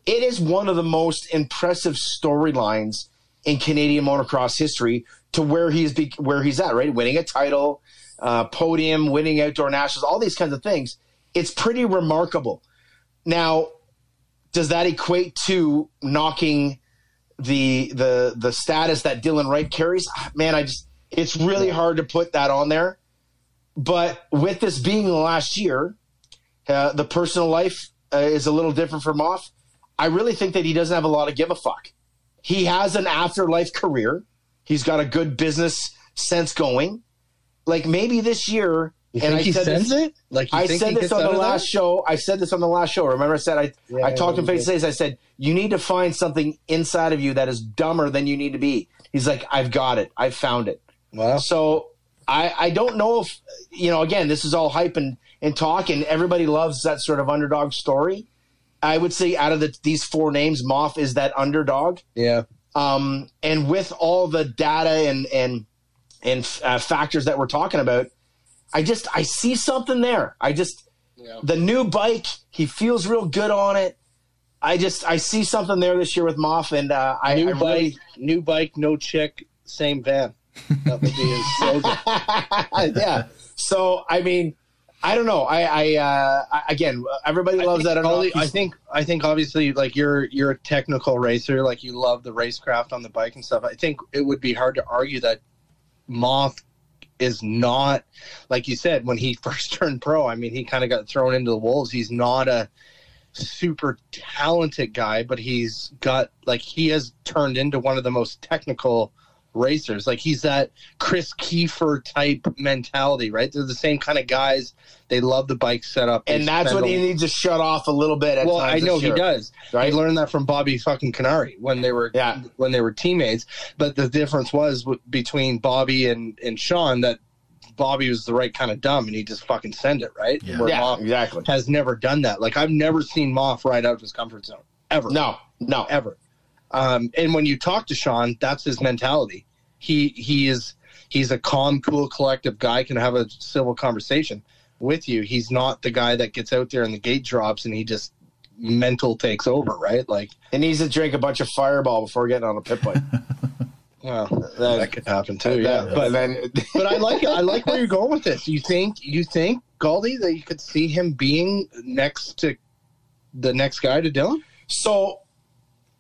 it is one of the most impressive storylines in Canadian motocross history. To where he's be- where he's at, right? Winning a title, uh, podium, winning outdoor nationals, all these kinds of things. It's pretty remarkable. Now, does that equate to knocking the the the status that Dylan Wright carries? Man, I just it's really hard to put that on there. But with this being the last year, uh, the personal life uh, is a little different from off. I really think that he doesn't have a lot of give a fuck. He has an afterlife career. He's got a good business sense going. Like maybe this year, You and I he said sends this, it? Like you I said this on the last that? show. I said this on the last show. Remember, I said I Yeah, I talked to him face to face. I said you need to find something inside of you that is dumber than you need to be. He's like, I've got it. I've found it. Wow. So I I don't know if you know. Again, this is all hype and and talk, and everybody loves that sort of underdog story. I would say out of the, these four names, Moff is that underdog. Yeah. Um, and with all the data and and and uh, factors that we're talking about, I just I see something there. I just Yeah. the new bike, he feels real good on it. I just I see something there this year with Moff, and uh, I, New I bike, really, new bike, no chick, same van. That would be his slogan. *laughs* yeah. So I mean, I don't know. I, I uh, again, everybody loves think, that. I think I think obviously like you're you're a technical racer, like you love the racecraft on the bike and stuff. I think it would be hard to argue that Moth is not like you said when he *laughs* first turned pro. I mean, he kind of got thrown into the wolves. He's not a super talented guy, but he's got like he has turned into one of the most technical racers. Like he's that Chris Kiefer type mentality, right? They're the same kind of guys. They love the bike setup, They and that's what a- he needs to shut off a little bit. At well, times I know he year, does. Right? He learned that from Bobby fucking Kiniry when they were Yeah. when they were teammates. But the difference was w- between Bobby and and Sean that Bobby was the right kind of dumb and he just fucking send it right. Yeah. Where Yeah, Moff exactly. has never done that. Like I've never seen Moff ride out of his comfort zone ever. No, no. ever. Um, and when you talk to Sean, that's his mentality. He he is he's a calm, cool, collective guy. Can have a civil conversation with you. He's not the guy that gets out there and the gate drops and he just mental takes over, right? Like, He needs to drink a bunch of Fireball before getting on a pit bike. well, *laughs* that could happen too. Yeah, but but then *laughs* but I like I like where you're going with this. You think you think Galdi that you could see him being next to the next guy to Dylan? So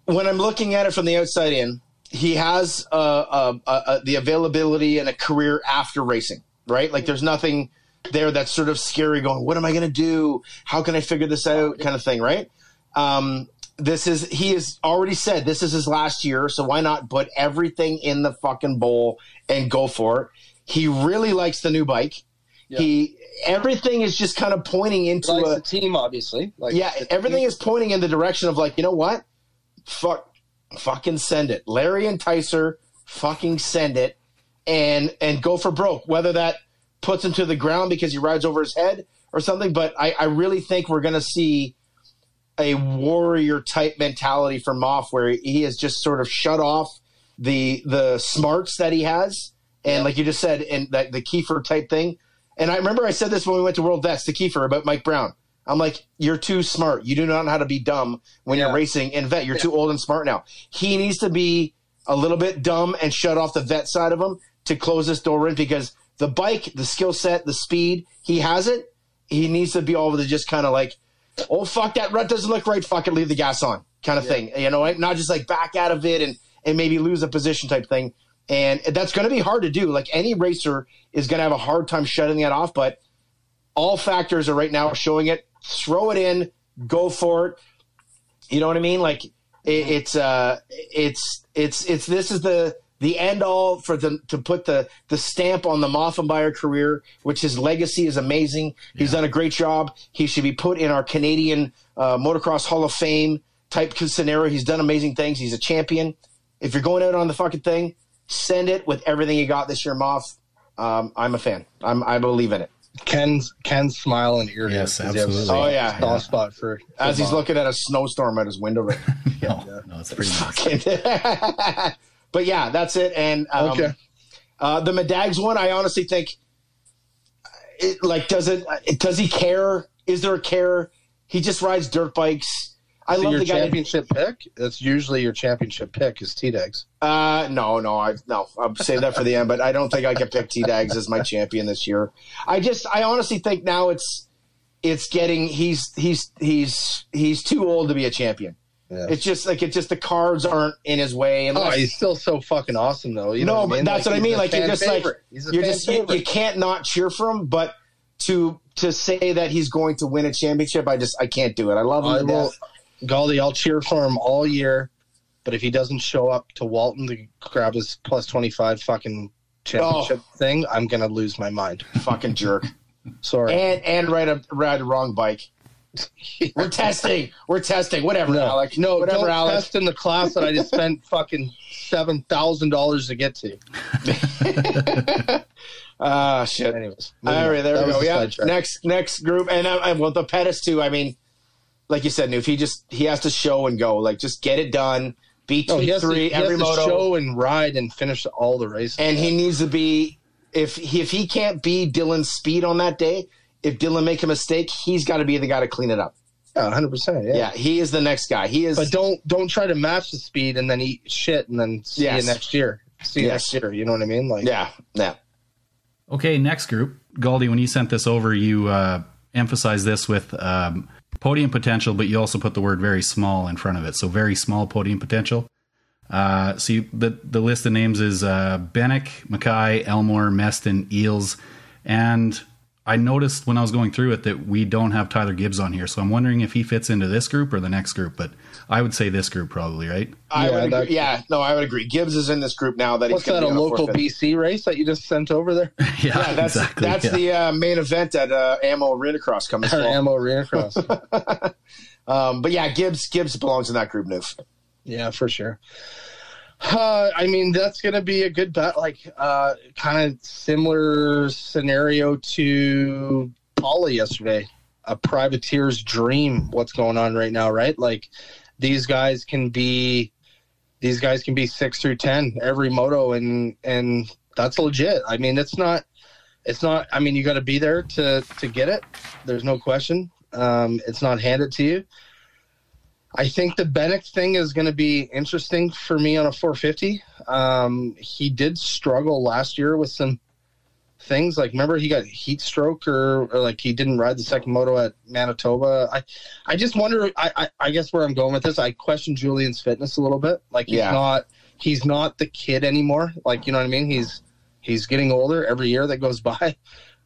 when I'm looking at it from the outside in, he has uh, uh, uh, uh, the availability and a career after racing, right? Like there's nothing there that's sort of scary. Going, what am I going to do? How can I figure this out? Kind of thing, right? Um, this is he has already said this is his last year, so why not put everything in the fucking bowl and go for it? He really likes the new bike. He everything is just kind of pointing into a the team, obviously. Like yeah, everything team. is pointing in the direction of like, you know what? Fuck, fucking send it, Larry and Tyser, fucking send it, and and go for broke. Whether that puts him to the ground because he rides over his head or something, but I, I really think we're gonna see a warrior type mentality from Moff, where he has just sort of shut off the the smarts that he has, and like you just said, and that the Kiefer type thing. And I remember I said this when we went to World Vets the Kiefer about Mike Brown. I'm like, you're too smart. You do not know how to be dumb when Yeah. you're racing in vet. You're too old and smart now. He needs to be a little bit dumb and shut off the vet side of him to close this door in because the bike, the skill set, the speed, he has it. He needs to be able to just kind of like, oh fuck, that rut doesn't look right. Fuck it, leave the gas on, kind of thing. You know, like, not just like back out of it and and maybe lose a position type thing. And that's going to be hard to do. Like any racer is going to have a hard time shutting that off, but all factors are right now showing it. Throw it in, go for it. You know what I mean? Like it, it's uh, it's it's it's this is the the end all for the to put the the stamp on the Maffenbeier career, which his legacy is amazing. He's done a great job. He should be put in our Canadian uh, Motocross Hall of Fame type scenario. He's done amazing things. He's a champion. If you're going out on the fucking thing, send it with everything you got this year, Moff. Um, I'm a fan. I'm, I believe in it. Ken's Ken's smile and ear. Yes, because he has a absolutely. Oh, yeah. soft spot for As he's for looking at a snowstorm at his window. Right? *laughs* No, no, it's pretty nice. *laughs* but yeah, that's it. And um, Okay. uh, the Madags one, I honestly think, it, like, does it? Does he care? Is there a care? He just rides dirt bikes. I So love your the guy. that- championship pick. That's usually your championship pick is T Dags. Uh, no, no, I no. I'll save that for the end. But I don't think I can pick T Dags as my champion this year. I just, I honestly think now it's, it's getting. He's he's he's he's too old to be a champion. Yeah. It's just like it's just the cards aren't in his way. Oh, he's still so fucking awesome though. You know no, what I but mean? that's Like, what I mean. Like you're just favorite. like you're just you, you can't not cheer for him, but to to say that he's going to win a championship, I just I can't do it. I love him I will. Galdi, I'll cheer for him all year, but if he doesn't show up to Walton to grab his plus twenty five fucking championship Oh. thing, I'm gonna lose my mind. Fucking jerk. Sorry. and and ride a ride a wrong bike. *laughs* We're testing. We're testing. Whatever, no, Alec. no, whatever, don't Alec. test in the class that I just spent *laughs* fucking seven thousand dollars to get to. *laughs* Ah, shit. Anyways, All right, there That we go. Yeah, next next group, and uh, and well, the Pettis too. I mean, like you said, if he just he has to show and go, like just get it done. Beat No, he has to, three he every has to moto, show and ride and finish all the races. and he needs to be. If he, if he can't be Dylan's speed on that day, if Dylan make a mistake, he's got to be the guy to clean it up. yeah, hundred percent. Yeah. Yeah, he is the next guy. He is. but don't don't try to match the speed and then eat shit and then see Yes. you next year. See you Yes. next year. You know what I mean? Like, yeah, yeah. Okay, next group. Galdi, when you sent this over, you uh, emphasized this with um, podium potential, but you also put the word very small in front of it. So, very small podium potential. Uh, so, you, the, the list of names is uh, Benek, Mackay, Elmore, Meston, Eels. And I noticed when I was going through it that we don't have Tyler Gibbs on here. So, I'm wondering if he fits into this group or the next group. But I would say this group probably, right? I Yeah, would agree. that- yeah, no, I would agree. Gibbs is in this group now. That what's he's gonna that? A be on local. BC race that you just sent over there? *laughs* Yeah, that's exactly. that's yeah. the uh, main event at uh, Ammo Arena Cross coming. *laughs* Or fall. Ammo Arena Cross. *laughs* Um, but yeah, Gibbs Gibbs belongs in that group. Newf. yeah, for sure. Uh, I mean, that's going to be a good bet. Like, uh, kind of similar scenario to Paula yesterday. A privateer's dream. What's going on right now, right? Like, these guys can be, these guys can be six through ten every moto, and and that's legit. I mean, it's not, it's not. I mean, you got to be there to to get it. There's no question. Um, it's not handed to you. I think the Bennett thing is going to be interesting for me on a 450. Um, he did struggle last year with some things. Like, remember he got heat stroke or, or like he didn't ride the second moto at Manitoba. I, I just wonder. I, I, I guess where I'm going with this, I question Julian's fitness a little bit. Like, he's Yeah. not he's not the kid anymore. Like, you know what I mean? He's he's getting older every year that goes *laughs* by.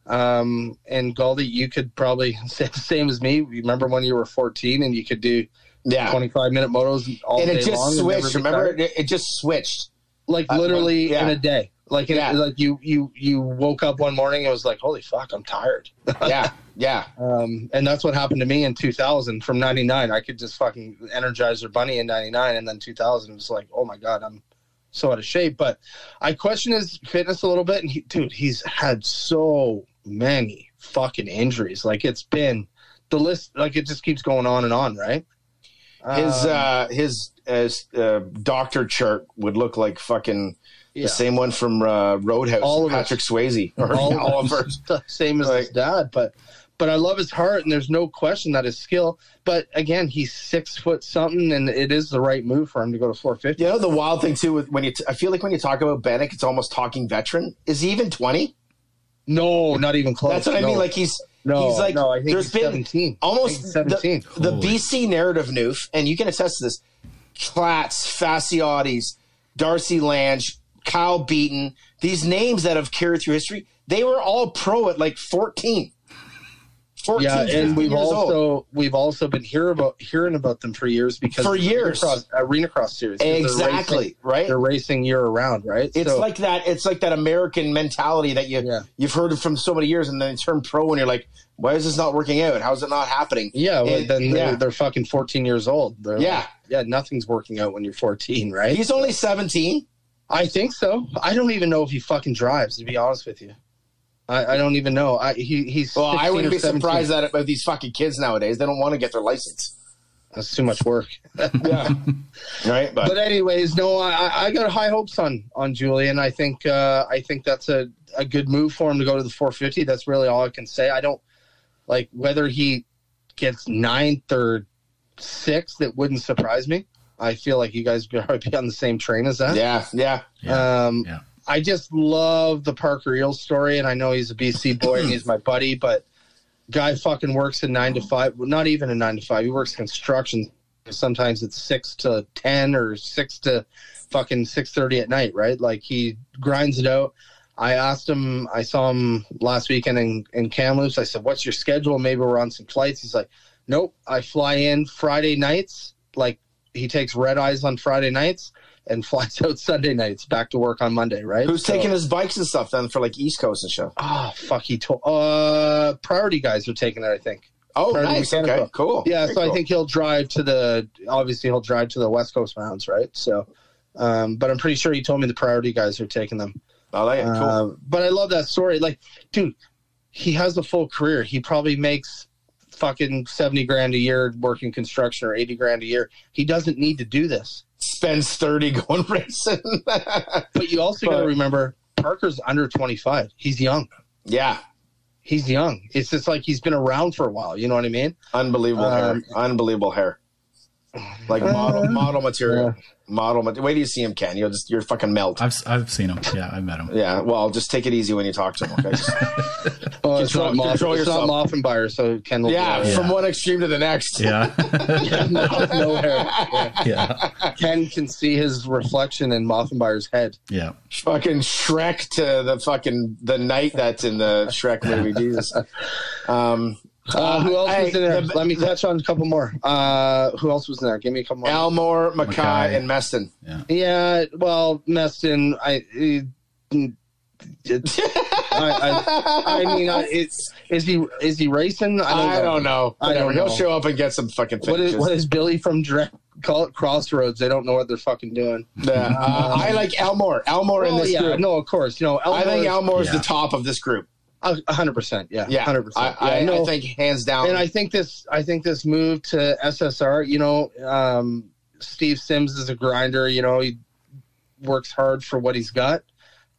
Um, and Galdi, you could probably *laughs* say the same as me. Remember when you were 14 and you could do Yeah, 25 minute motos all and day it just long. switched. be Remember, it, it just switched. like Uh, literally yeah. in a day. Like Yeah. like you you you woke up one morning and it was like, holy fuck, I'm tired. *laughs* Yeah, yeah, Um, and that's what happened to me in 2000 from 99. I could just fucking energize Energizer Bunny in 99, and then 2000 was like, oh my god, I'm so out of shape. But I question his fitness a little bit, and he, dude, he's had so many fucking injuries. Like it's been the list, like it just keeps going on and on, right? his Um, uh, his his uh, doctor chart would look like fucking yeah. the same one from uh, Roadhouse. Oliver. Patrick Swayze or all of Oliver. *laughs* same as Like- his dad. But but I love his heart, and there's no question that his skill. But again, he's six foot something, and it is the right move for him to go to 450. You know the wild thing too with when you t- I feel like when you talk about Benek, it's almost talking veteran. Is he even twenty? No, not even close. That's what I mean. Like he's no, he's like no. I think there's he's been 17. I almost think he's 17. the, the BC narrative, Newf, and you can attest to this. Platts, Fasciotis, Darcy Lange, Kyle Beaton, these names that have carried through history, they were all pro at like 14. 14 yeah, and we've years old. also we've also been hear about hearing about them for years because For years. Arena Cross, Arena Cross series 'cause they're Exactly, racing- right? They're racing year around right? It's So- like that. It's like that American mentality that you Yeah. you've heard from so many years, and then you turn pro, and you're like, "Why is this not working out? How is it not happening?" Yeah, well, It- then yeah. they're, they're fucking 14 years old. They're Yeah. like, yeah, nothing's working out when you're 14, right? He's only 17. I think so. I don't even know if he fucking drives, to be honest with you. I, I don't even know. I, he, he's. Well, I wouldn't be 17. surprised that about these fucking kids nowadays. They don't want to get their license. That's too much work. *laughs* Yeah. *laughs* right. But, but anyways, no, I, I got high hopes on on Julian. I think uh, I think that's a, a good move for him to go to the 450. That's really all I can say. I don't like whether he gets ninth or sixth. That wouldn't surprise me. I feel like you guys *laughs* are be on the same train as that. yeah, yeah. Yeah. Um, Yeah. I just love the Parker Eels story, and I know he's a BC boy and he's my *clears throat* buddy, but guy fucking works in nine to five. Well, not even a nine to five. He works construction. Sometimes it's six to ten or six to fucking six thirty at night. Right? Like he grinds it out. I asked him. I saw him last weekend in, in Kamloops. I said, "What's your schedule? Maybe we're on some flights." He's like, "Nope. I fly in Friday nights. Like he takes red eyes on Friday nights." And *laughs* flies out Sunday nights, back to work on Monday, right? Who's So- taking his bikes and stuff then for like East Coast and shit? Oh fuck! He told uh priority guys are taking it. I think. Oh, the nice. mechanical. Okay, cool. Yeah, Very so I think he'll drive to the. Obviously, he'll drive to the West Coast mountains, right? So, um, but I'm pretty sure he told me the priority guys are taking them. I like it. Cool. Uh, but I love that story. Like, dude, he has a full career. He probably makes fucking seventy grand a year working construction or eighty grand a year. He doesn't need to do this. Spends thirty *laughs* going racing. *laughs* But you also got to remember, Parker's under twenty five. He's young. yeah, He's young. It's just like he's been around for a while. You know what I mean? unbelievable Um, hair. Unbelievable hair. Like model model material. Model. Material. Wait till you see him, Ken. You'll just you're fucking melt. I've I've seen him. Yeah, I've met him. Yeah. Well, just take it easy when you talk to him. Okay. Just- *laughs* Oh, it's Control- not Moff, control it's not yourself. Maffenbeier, so Ken will yeah, be From one extreme to the next. Yeah. right. *laughs* no, no hair. Yeah. yeah. Ken can see his reflection in Maffenbeier's head. Yeah. Fucking Shrek to the fucking the knight that's in the Shrek movie. Jesus. Um, Uh, who else hey, was in there? the- Let me touch on a couple more. Uh, who else was in there? Give me a couple more. Elmore, Mackay, Mackay. and Meston. yeah, well, Meston, I. It, it, I, I, I mean, I, *laughs* it's is he is he racing? I don't know. I don't know. I don't He'll show up and get some fucking What is, finishes. what is Billy from Direct? Call it Crossroads. They don't know what they're fucking doing. Yeah, uh, I like Elmore. Elmore in this yeah, group. no, of course. You know, I think Elmore is Yeah. the top of this group. A hundred percent, yeah, Yeah, hundred percent. I, I, no, I think hands down. and I think this, I think this move to SSR. You know, um, Steve Sims is a grinder. You know, he works hard for what he's got.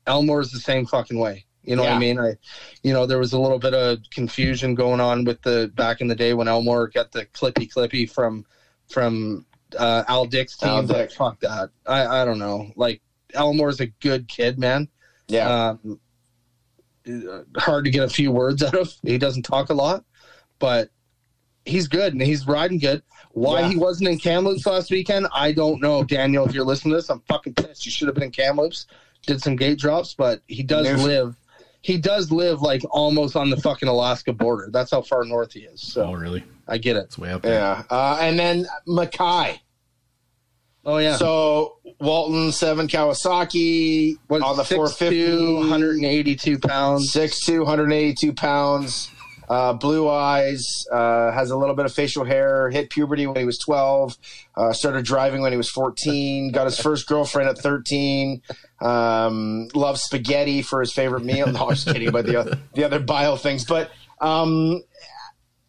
Elmore's the same fucking way. You know what I mean? I, you know, there was a little bit of confusion going on with the back in the day when Elmore got the clippy clippy from from uh, Al Dyck's team. Al Dick. fuck that. I I don't know. Like Elmore's a good kid, man. yeah, Um, hard to get a few words out of. He doesn't talk a lot, but he's good and he's riding good. Why Yeah. he wasn't in Kamloops last weekend, I don't know. Daniel, if you're listening to this, I'm fucking pissed. You should have been in Kamloops. Did some gate drops, but he does Newf. live. He does live like almost on the fucking Alaska border. That's how far north he is. So Oh, really? I get it. It's way up there. yeah. Uh, and then Mackay. Oh yeah. So Walton seven Kawasaki what, on the 6'2", 450, 182 pounds. 6'2", 182 pounds. Uh, blue eyes, uh, has a little bit of facial hair, hit puberty when he was 12, uh, started driving when he was 14, got his first girlfriend at 13, um, loves spaghetti for his favorite meal. No, I'm just kidding about the, other- the other bio things. But um,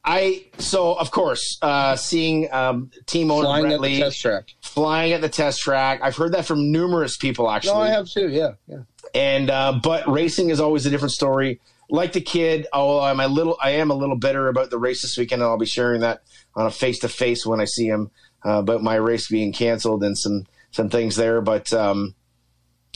I, so of course, uh, seeing um, team owner Flying Brett at the test track. Flying at the test track. I've heard that from numerous people actually. No, I have too. Yeah, yeah. And uh, but racing is always a different story. Like the kid, oh, I'm a little, I am a little bitter about the race this weekend, and I'll be sharing that on a face to face when I see him uh, about my race being canceled and some some things there. But um,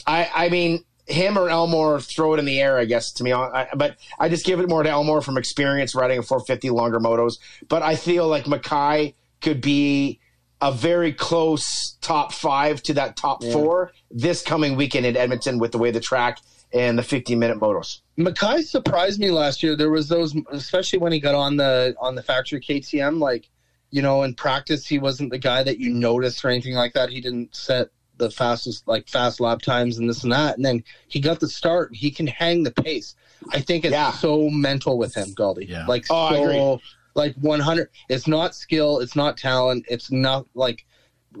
I, I mean, him or Elmore, throw it in the air, I guess. To me, I, but I just give it more to Elmore from experience riding a 450 longer motos. But I feel like Mackay could be a very close top five to that top four this coming weekend in Edmonton with the way the track and the 15 minute motos. Mackay surprised me last year. There was those, especially when he got on the on the factory KTM. Like, you know, in practice, he wasn't the guy that you noticed or anything like that. He didn't set the fastest, like fast lap times and this and that. And then he got the start. He can hang the pace. I think it's Yeah. so mental with him, Galdi. Yeah. Like Oh, I so, agree. Like one hundred. It's not skill. It's not talent. It's not like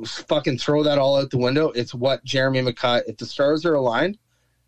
fucking throw that all out the window. It's what Jeremy Mackay. If the stars are aligned,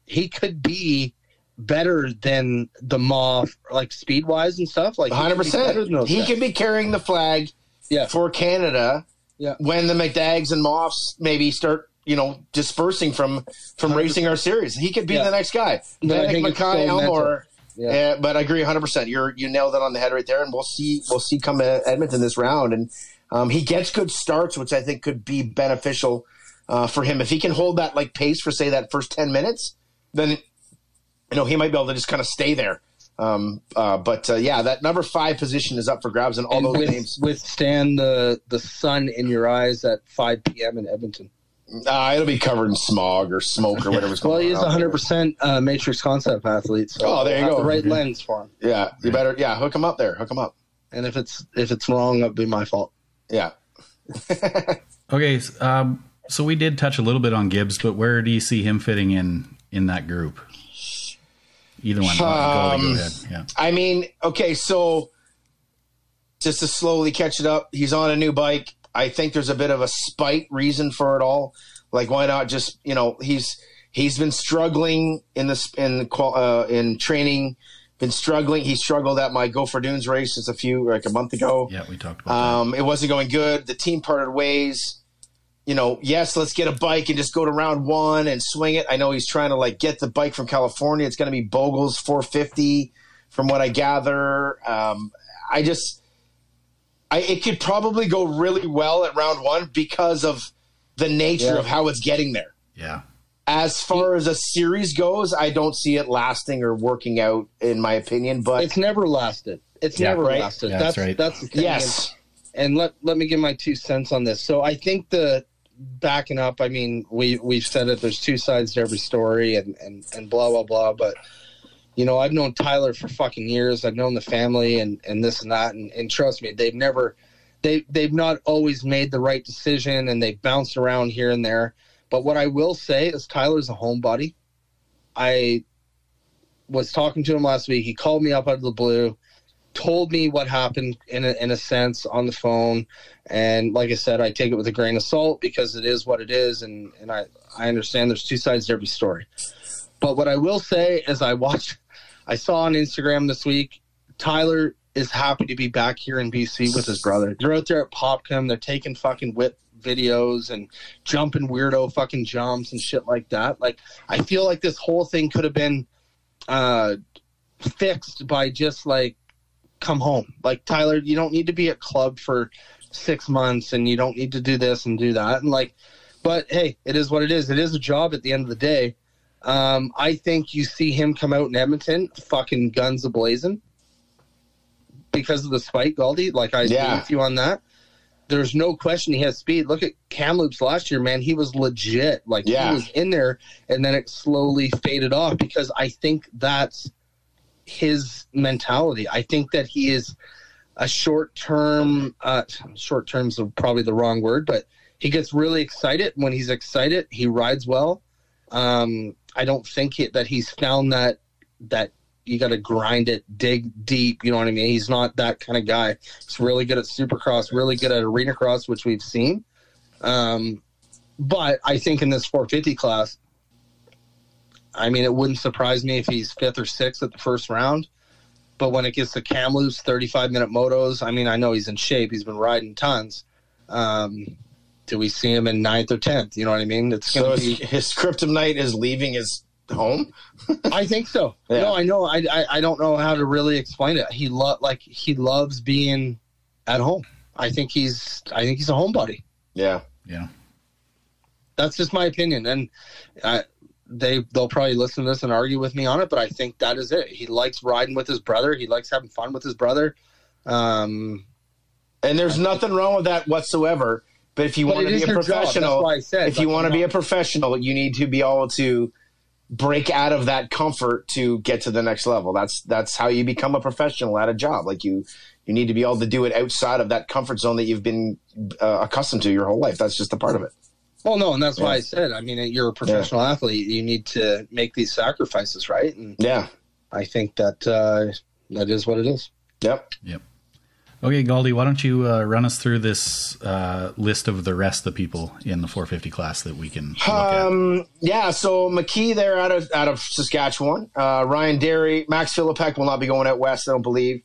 he could be better than the moth like speed wise and stuff. Like he hundred could be better than percent. He guys. could be carrying the flag Yeah. for Canada Yeah. when the McDags and moths maybe start, you know, dispersing from from racing our series. He could be Yeah. the next guy. But I Vanek think it's Mackay, so Elmore. Yeah. Uh, but I agree 100. percent You're you nailed it on the head right there, and we'll see we'll see come Edmonton this round, and um, he gets good starts, which I think could be beneficial uh, for him if he can hold that like pace for say that first 10 minutes. Then you know he might be able to just kind of stay there. Um, uh, but uh, yeah, that number five position is up for grabs, and all and those with, names. withstand the the sun in your eyes at 5 p.m. in Edmonton. Uh, it'll be covered in smog or smoke or whatever's going Well, on. he is out there. 100 percent uh, Matrix concept athlete. So Oh, there you go. The right lens for him. Yeah, you better. Yeah, hook him up there. Hook him up. And if it's if it's wrong, it'll be my fault. Yeah. *laughs* Okay, um, so we did touch a little bit on Gibbs, but where do you see him fitting in in that group? Either one. Um, go ahead. Yeah. I mean, okay, so just to slowly catch it up, he's on a new bike. I think there's a bit of a spite reason for it all. Like, why not just you know he's he's been struggling in this in uh, in training, been struggling. He struggled at my Go for Dunes race just a few like a month ago. Yeah, we talked about Um, it wasn't going good. The team parted ways. You know, yes, let's get a bike and just go to round one and swing it. I know he's trying to like get the bike from California. It's going to be Bogle's 450, from what I gather. Um, I just, I it could probably go really well at round one because of the nature Yeah. of how it's getting there. Yeah. As far as a series goes, I don't see it lasting or working out, in my opinion. But It's never lasted. It's Yeah, never right. lasted. Yeah, that's that's right. That's the thing. yes, and let let me give my two cents on this. So I think the backing up. I mean, we we've said it. There's two sides to every story, and and and blah blah blah. But you know, I've known Tyler for fucking years. I've known the family and and this and that. And, and trust me, they've never they they've not always made the right decision, and they bounced around here and there. But what I will say is Tyler's a homebody. I was talking to him last week. He called me up out of the blue, told me what happened in a, in a sense on the phone. And like I said, I take it with a grain of salt because it is what it is. And, and I, I understand there's two sides to every story. But what I will say is I watched, I saw on Instagram this week, Tyler is happy to be back here in BC with his brother. They're out there at Popkum. They're taking fucking whip videos and jumping weirdo fucking jumps and shit like that. Like, I feel like this whole thing could have been uh, fixed by just like come home. Like Tyler, you don't need to be at club for six months, and you don't need to do this and do that. And like, but hey, it is what it is. It is a job at the end of the day. Um, I think you see him come out in Edmonton, fucking guns a blazing, because of the spike, Galdi. Like I agree with you on that. There's no question he has speed. Look at Kamloops last year, man. He was legit. Like Yeah. he was in there, and then it slowly faded off because I think that's his mentality. I think that he is a short term. Uh, short term's probably the wrong word, but he gets really excited. When he's excited, he rides well. Um, I don't think he, that he's found that that you got to grind it, dig deep. You know what I mean? He's not that kind of guy. He's really good at Supercross, really good at Arena Cross, which we've seen. Um, but I think in this 450 class, I mean, it wouldn't surprise me if he's fifth or sixth at the first round. But when it gets to Kamloops, 35 minute motos, I mean, I know he's in shape. He's been riding tons. Um, do we see him in ninth or 10th? You know what I mean? It's so going to his, be. his kryptonite is leaving his home. *laughs* I think so. Yeah. No, I know. I, I I don't know how to really explain it. He lo- like he loves being at home. I think he's I think he's a homebody. Yeah, Yeah. That's just my opinion, and I, they they'll probably listen to this and argue with me on it. But I think that is it. He likes riding with his brother. He likes having fun with his brother. Um, and there's nothing wrong with that whatsoever. But if you But want to be a your job. Professional, said, if you want to be a professional, you need to be able to break out of that comfort to get to the next level. That's that's how you become a professional at a job. Like you, you need to be able to do it outside of that comfort zone that you've been uh, accustomed to your whole life. That's just a part of it. well, no, and that's why I said. I mean, you're a professional athlete. You need to make these sacrifices, right? And Yeah. I think that uh, that is what it is. Yep. Yep. Okay, Galdi, why don't you uh, run us through this uh, list of the rest of the people in the 450 class that we can look at? Um, yeah, so McKee there out of out of Saskatchewan. Uh, Ryan Derry, Max Philippek will not be going out west, I don't believe.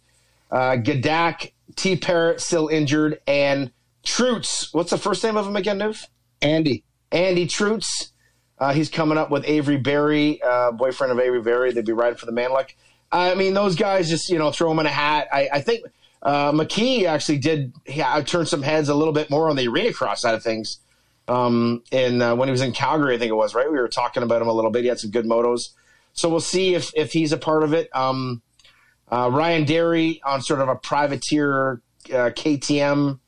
Uh, Gadak, T. Parrott still injured, and Troots. What's the first name of him again, Newf? Andy. Andy Troots. Uh, he's coming up with Avery Berry, uh, boyfriend of Avery Berry. They'd be riding for the Manluk. I mean, those guys just you know throw them in a hat. I, I think uh, McKee actually did yeah, turned some heads a little bit more on the arena cross side of things. Um, and uh, when he was in Calgary, I think it was right. We were talking about him a little bit. He had some good motos, so we'll see if if he's a part of it. Um, uh, Ryan Derry on sort of a privateer uh, KTM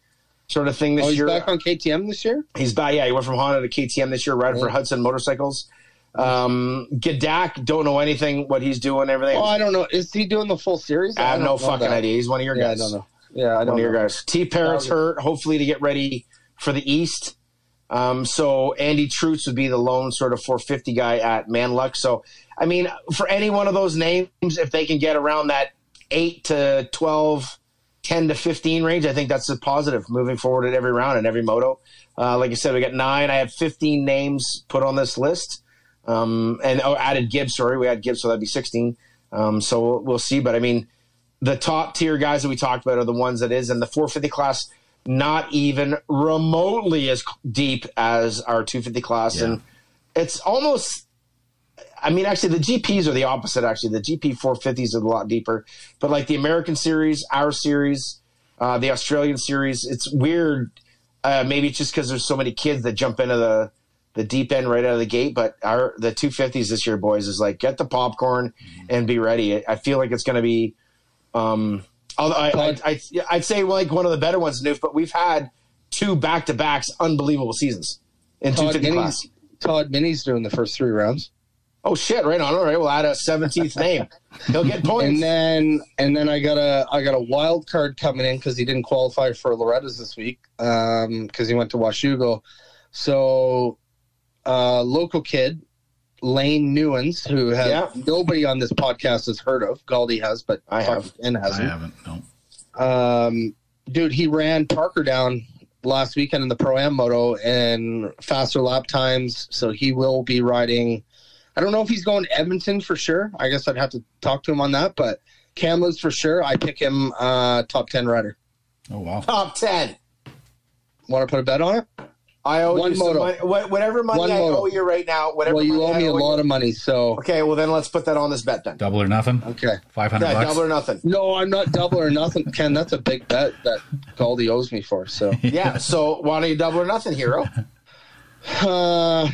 sort of thing this Oh, he's year. back on KTM this year. He's back. Yeah, he went from Honda to KTM this year, riding for Hudson Motorcycles. Um, Gadak, don't know anything what he's doing. Everything. Oh, I don't know. Is he doing the full series? I have don't no fucking that. idea. He's one of your Yeah, I guys. don't know. Yeah, I One don't of your guys. T. Parrott's hurt. Hopefully to get ready for the East. Um, so Andy Troots would be the lone sort of 450 guy at Manluk. So I mean, for any one of those names, if they can get around that eight to 12, 10 to 15 range, I think that's a positive moving forward at every round and every moto. Uh, like I said, we got nine. I have 15 names put on this list. Um, and oh, added Gibbs. Sorry, we had Gibbs, so that'd be 16. Um, so we'll, we'll see. But I mean, the top tier guys that we talked about are the ones that is in the 450 class, not even remotely as deep as our 250 class. Yeah. And it's almost, I mean, actually, the GPs are the opposite, actually. The GP 450s are a lot deeper. But like the American series, our series, uh, the Australian series, it's weird. Uh, maybe it's just because there's so many kids that jump into the the deep end right out of the gate. But our the 250s this year, boys, is like get the popcorn and be ready. I- I feel like it's going to be. Um, although I, I, I, I'd say like one of the better ones, Newf, but we've had two back to backs, unbelievable seasons in Todd 250 class. Todd Minnie's doing the first three rounds, Oh shit! Right on. All right, we'll add a 17th name. He'll get points. and then and then I got a I got a wild card coming in because he didn't qualify for Loretta's this week because he went to Washougal. So, uh, local kid Lane Newens, who has Yeah. nobody on this podcast has heard of. Galdi has, but I have. fucking Ken I hasn't. I haven't. No. Um, dude, he ran Parker down last weekend in the Pro Am Moto and faster lap times. So he will be riding. I don't know if he's going to Edmonton for sure. I guess I'd have to talk to him on that. But Kamloops for sure. I pick him uh, top 10 rider. Oh, wow. Top 10. Want to put a bet on it? I owe One you some money. Whatever money One I moto. owe you right now. Whatever Well, you money owe I me a lot you. of money. So, Okay, well then let's put that on this bet then. Double or nothing? okay. 500 Yeah, double or nothing. No, I'm not double or nothing. Ken, that's a big bet that Galdi owes me for. So, *laughs* Yeah, so why don't you double or nothing, hero? uh,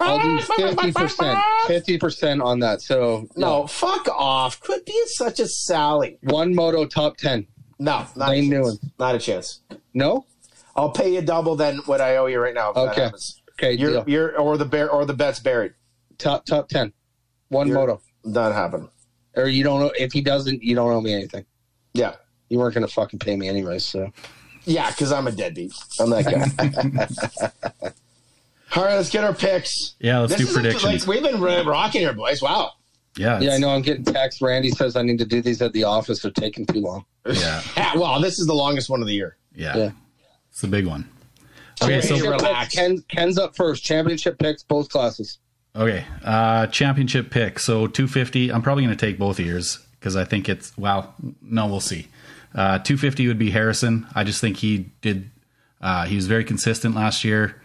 I'll do 50%. 50% on that. So, No, fuck off. Quit being such a Sally. One moto top 10. No, not Lane a chance. Newman. Not a chance. No? I'll pay you double than what I owe you right now. Okay. Okay, You're, deal. you're, or the bear, or the bet's buried. top top 10. One You're- moto. Not happen. Or you don't know if he doesn't, you don't owe me anything. Yeah, You weren't going to fucking pay me anyways. So, yeah, because I'm a deadbeat. I'm that guy. *laughs* All right, let's get our picks. Yeah, let's This do predictions. like, we've been ro- rocking here, boys. Wow. yeah. yeah, I know I'm getting text. Randy says I need to do these at the office. They're taking too long. Yeah. *laughs* Yeah, well, this is the longest one of the year. Yeah. Yeah. It's the big one. Okay, so Championship Championship relax. picks, Ken, Ken's up first. Championship picks, both classes. Okay, uh, championship pick. So 250. I'm probably going to take both of yours because I think it's well. No, we'll see. Uh, 250 would be Harrison. I just think he did. Uh, he was very consistent last year.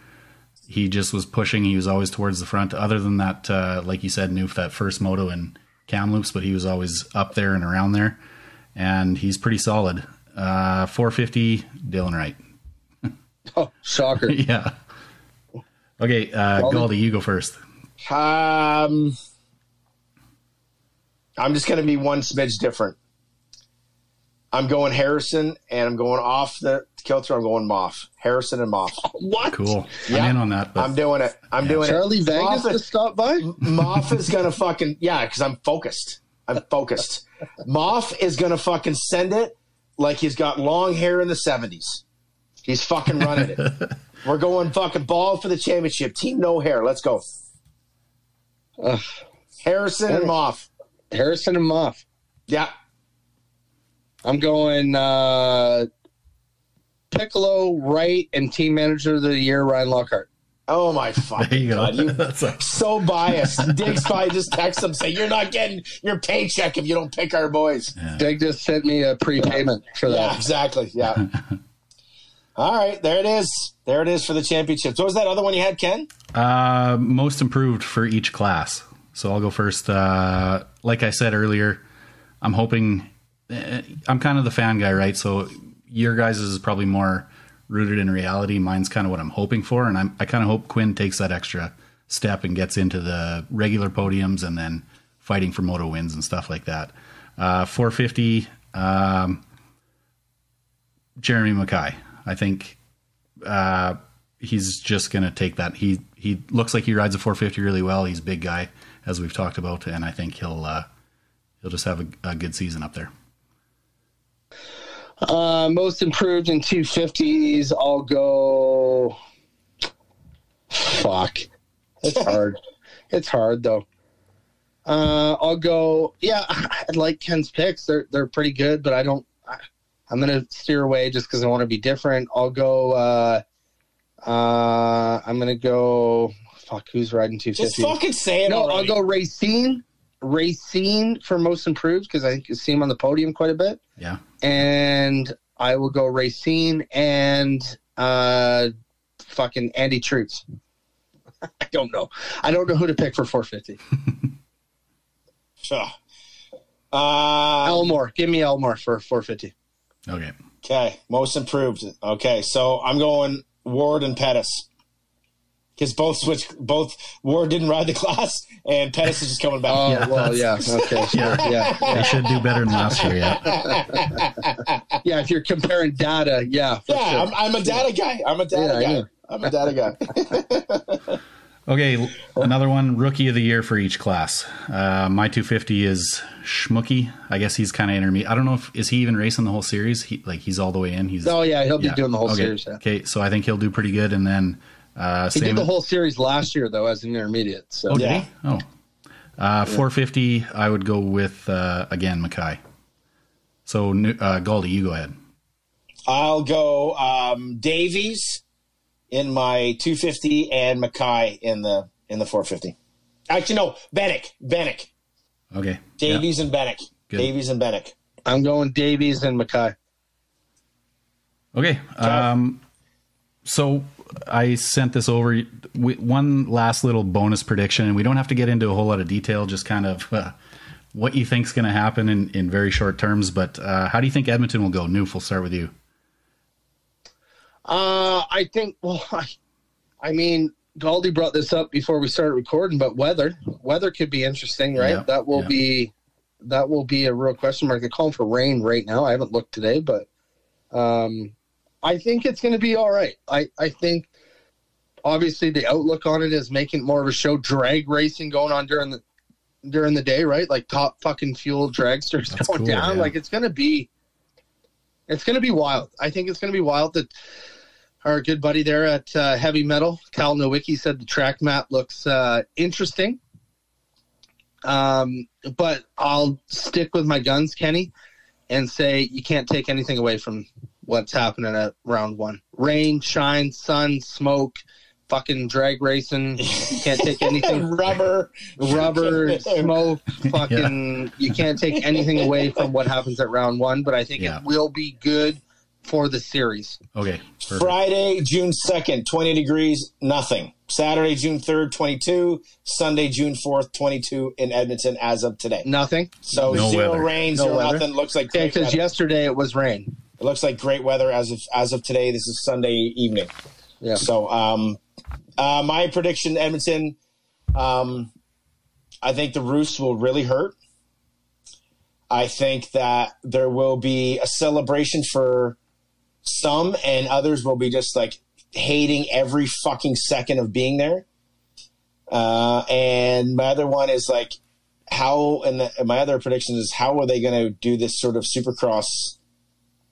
He just was pushing. He was always towards the front. Other than that, uh, like you said, Newf that first moto in Kamloops, but he was always up there and around there, and he's pretty solid. Uh, 450, Dylan Wright. *laughs* Oh, shocker. *laughs* yeah. Okay, uh, Galdi? Galdi, you go first. Um, I'm just going to be one smidge different. I'm going Harrison, and I'm going off the kilter. I'm going Moff. Harrison and Moff. *laughs* what? Cool. Yeah. I'm in on that. But I'm doing it. I'm doing Charlie it. Vegas Moff, just stopped by? Moff is going to fucking yeah, because I'm focused. I'm focused. Moff is going to fucking send it like he's got long hair in the 70s. He's fucking running it. *laughs* We're going fucking ball for the championship. Team no hair. Let's go. Ugh. Harrison and Moff. Harrison and Moff. Yeah. I'm going uh, Piccolo, right, and team manager of the year, Ryan Lockhart. Oh my fucking There you go. god! You *laughs* That's a- so biased. *laughs* Diggs probably just text him saying, "You're not getting your paycheck if you don't pick our boys." Dig just sent me a prepayment for that. Yeah, that. exactly. Yeah. All right, there it is. There it is for the championships. What was that other one you had, Ken? Uh, most improved for each class. So I'll go first. Uh, like I said earlier, I'm hoping. eh, I'm kind of the fan guy, right? So your guys is probably more rooted in reality. Mine's kind of what I'm hoping for, and I'm, I kind of hope Quinn takes that extra step and gets into the regular podiums and then fighting for moto wins and stuff like that. Uh, 450. Um, Jeremy Mackay. I think uh, he's just going to take that. He he looks like he rides a 450 really well. He's a big guy, as we've talked about, and I think he'll uh, he'll just have a, a good season up there. Uh, most improved in 250s, I'll go. Fuck. It's *laughs* hard. it's hard, though. Uh, I'll go. Yeah, *laughs* I like Ken's picks. They're they're pretty good, but I don't. I, I'm gonna steer away just because I want to be different. I'll go. Uh, uh, I'm gonna go. Fuck, who's riding 250? Just 250? fucking say it No, already. I'll go Racine. Racine for most improved because I think you see him on the podium quite a bit Yeah, and I will go Racine and uh, fucking Andy Troops. *laughs* I don't know. I don't know who to pick for 450. *laughs* Sure. Uh, Elmore, give me Elmore for 450. Okay. okay, most improved. Okay, so I'm going Ward and Pettis. Because both switch, both Ward didn't ride the class, and Pettis is just coming back. Oh Yeah, well, yeah, okay, sure, yeah, They should do better than last year. Yeah, *laughs* yeah. If you're comparing data, yeah, for Yeah, sure. I'm, I'm a data guy. I'm a data Yeah, guy. I'm a data guy. *laughs* *laughs* Okay, another one. Rookie of the year for each class. Uh, my 250 is Schmooky. I guess he's kind of intermediate. I don't know if is he even racing the whole series. He like he's all the way in. He's oh yeah, he'll be yeah. doing the whole okay. series. Yeah. Okay, so I think he'll do pretty good. And then uh, He did the whole series last year though as an intermediate. So Oh, Yeah. Oh. Uh, 450, I would go with, uh, again, Mackay. So, new- uh, Galdi, you go ahead. I'll go um, Davies in my 250 and Mackay in the in the 450. Actually, no, Benek. Benek. Okay. Davies and Benek. Good. Davies and Benek. I'm going Davies and Mackay. Okay. Um, so, I sent this over. We, one last little bonus prediction, and we don't have to get into a whole lot of detail, just kind of uh, what you think's going to happen in, in very short terms. But uh, how do you think Edmonton will go? Newf, we'll start with you. Uh, I think. Well, *laughs* I, I mean, Galdi brought this up before we started recording, but weather, weather could be interesting, right? Yeah, that will yeah. be, that will be a real question mark. They're calling for rain right now. I haven't looked today, but, um, I think it's going to be all right. I, I think, obviously, the outlook on it is making more of a show. Drag racing going on during the during the day, right? Like top fucking fuel dragsters That's going cool, down. Like it's going to be, it's going to be wild. I think it's going to be wild that our good buddy there at uh, Heavy Metal, Cal Nowicki, said the track map looks uh, interesting. Um, but I'll stick with my guns, Kenny, and say you can't take anything away from what's happening at round one. Rain, shine, sun, smoke, fucking drag racing. You can't take *laughs* anything. Rubber. Rubber, *laughs* smoke, fucking. You can't take anything away from what happens at round one. But I think Yeah. it will be good for the series. Okay. Perfect. Friday, June 2nd, 20 degrees, nothing. Saturday, June 3rd, 22. Sunday, June 4th, 22 in Edmonton as of today. Nothing. So No zero weather. rain, No zero weather. nothing. Looks like great because weather. yesterday it was rain. It looks like great weather as of as of today. This is Sunday evening. Yeah. So, um, uh, my prediction, Edmonton. Um, I think the Roos will really hurt. I think that there will be a celebration for some, and others will be just like hating every fucking second of being there. Uh, and my other one is like how, and, the, and my other prediction is how are they going to do this sort of supercross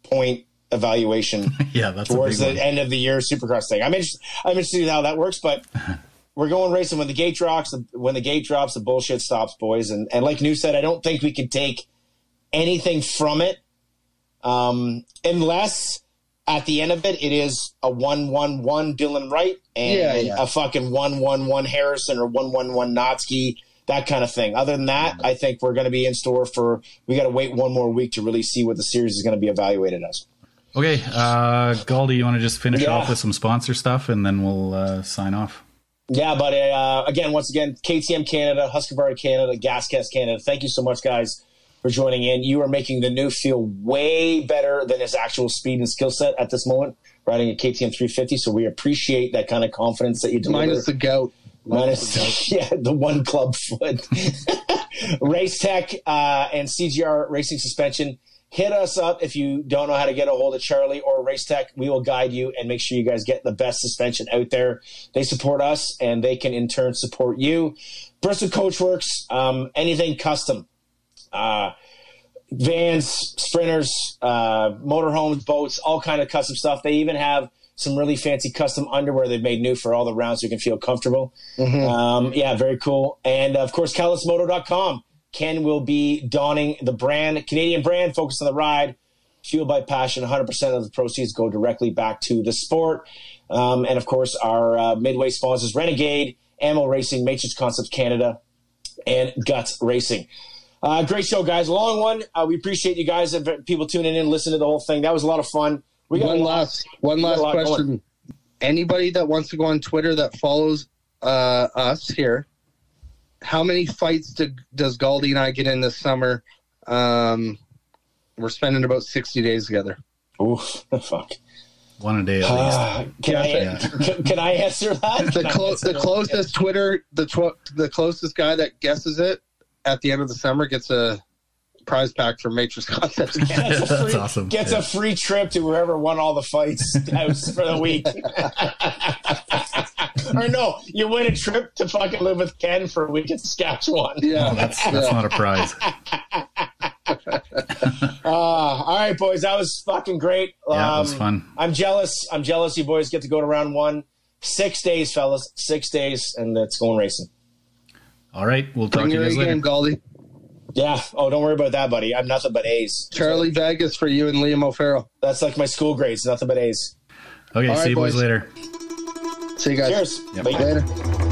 point evaluation *laughs* Yeah, that's towards the one. end of the year supercross thing. I'm interested, I'm interested see how that works, but *laughs* we're going racing when the gate drops. When the gate drops, the bullshit stops, boys. And and like New said, I don't think we can take anything from it Um, unless at the end of it, it is a one-one-one Dylan Wright and Yeah, yeah. a fucking one-one-one Harrison or one-one-one Natzke, that kind of thing. Other than that, I think we're going to be in store for. We got to wait one more week to really see what the series is going to be evaluated as. Okay, uh, Galdi, you want to just finish Yeah. off with some sponsor stuff and then we'll uh, sign off? Yeah, but uh, again, once again, KTM Canada, Husqvarna Canada, GasGas Canada. Thank you so much, guys, for joining in. You are making the new feel way better than his actual speed and skill set at this moment, riding a KTM 350. So we appreciate that kind of confidence that you deliver. Minus the gout. Minus, *laughs* yeah, the one club foot. *laughs* Race Tech uh, and CGR Racing Suspension. Hit us up if you don't know how to get a hold of Charlie or Race Tech. We will guide you and make sure you guys get the best suspension out there. They support us and they can in turn support you. Bristol Coachworks, um, anything custom. Uh, vans, sprinters, uh, motorhomes, boats, all kind of custom stuff. They even have some really fancy custom underwear they've made new for all the rounds so you can feel comfortable. Um, yeah, very cool. And of course, CallusMoto.com. Ken will be donning the brand, Canadian brand, focused on the ride, fueled by passion. 100% of the proceeds go directly back to the sport. Um, and of course, our uh, midway sponsors, Renegade, Ammo Racing, Matrix Concepts Canada, and Guts Racing. Uh, great show, guys. Long one. Uh, we appreciate you guys and people tuning in, listening to the whole thing. That was a lot of fun. We got One last, one last a lot going. question. Anybody that wants to go on Twitter that follows uh, us here, how many fights do, does Galdi and I get in this summer? Um, we're spending about sixty days together. Oof, *laughs* fuck. One a day at least. Uh, can, I, Yeah. can, can I answer that? *laughs* The, clo- the closest Twitter, the tw- the closest guy that guesses it at the end of the summer gets a prize pack from Matrix Concepts. *laughs* Gets a That's free, awesome. Gets Yeah. a free trip to wherever won all the fights house for the week. *laughs* or no, you win a trip to fucking live with Ken for a week in Saskatchewan. yeah, That's that's not a prize. *laughs* Uh, all right, boys, that was fucking great. Yeah, it was Um, fun. I'm jealous. I'm jealous. You boys get to go to round one. Six days, fellas. Six days, and it's going racing. All right, we'll talk Bring to you your A guys later. game, Galdi. Yeah. Oh, don't worry about that, buddy. I'm nothing but A's. Charlie Vegas for you and Liam O'Farrell. That's like my school grades. Nothing but A's. Okay, All see right, you boys boys. later. See you guys. Cheers. Yep. Bye. Later.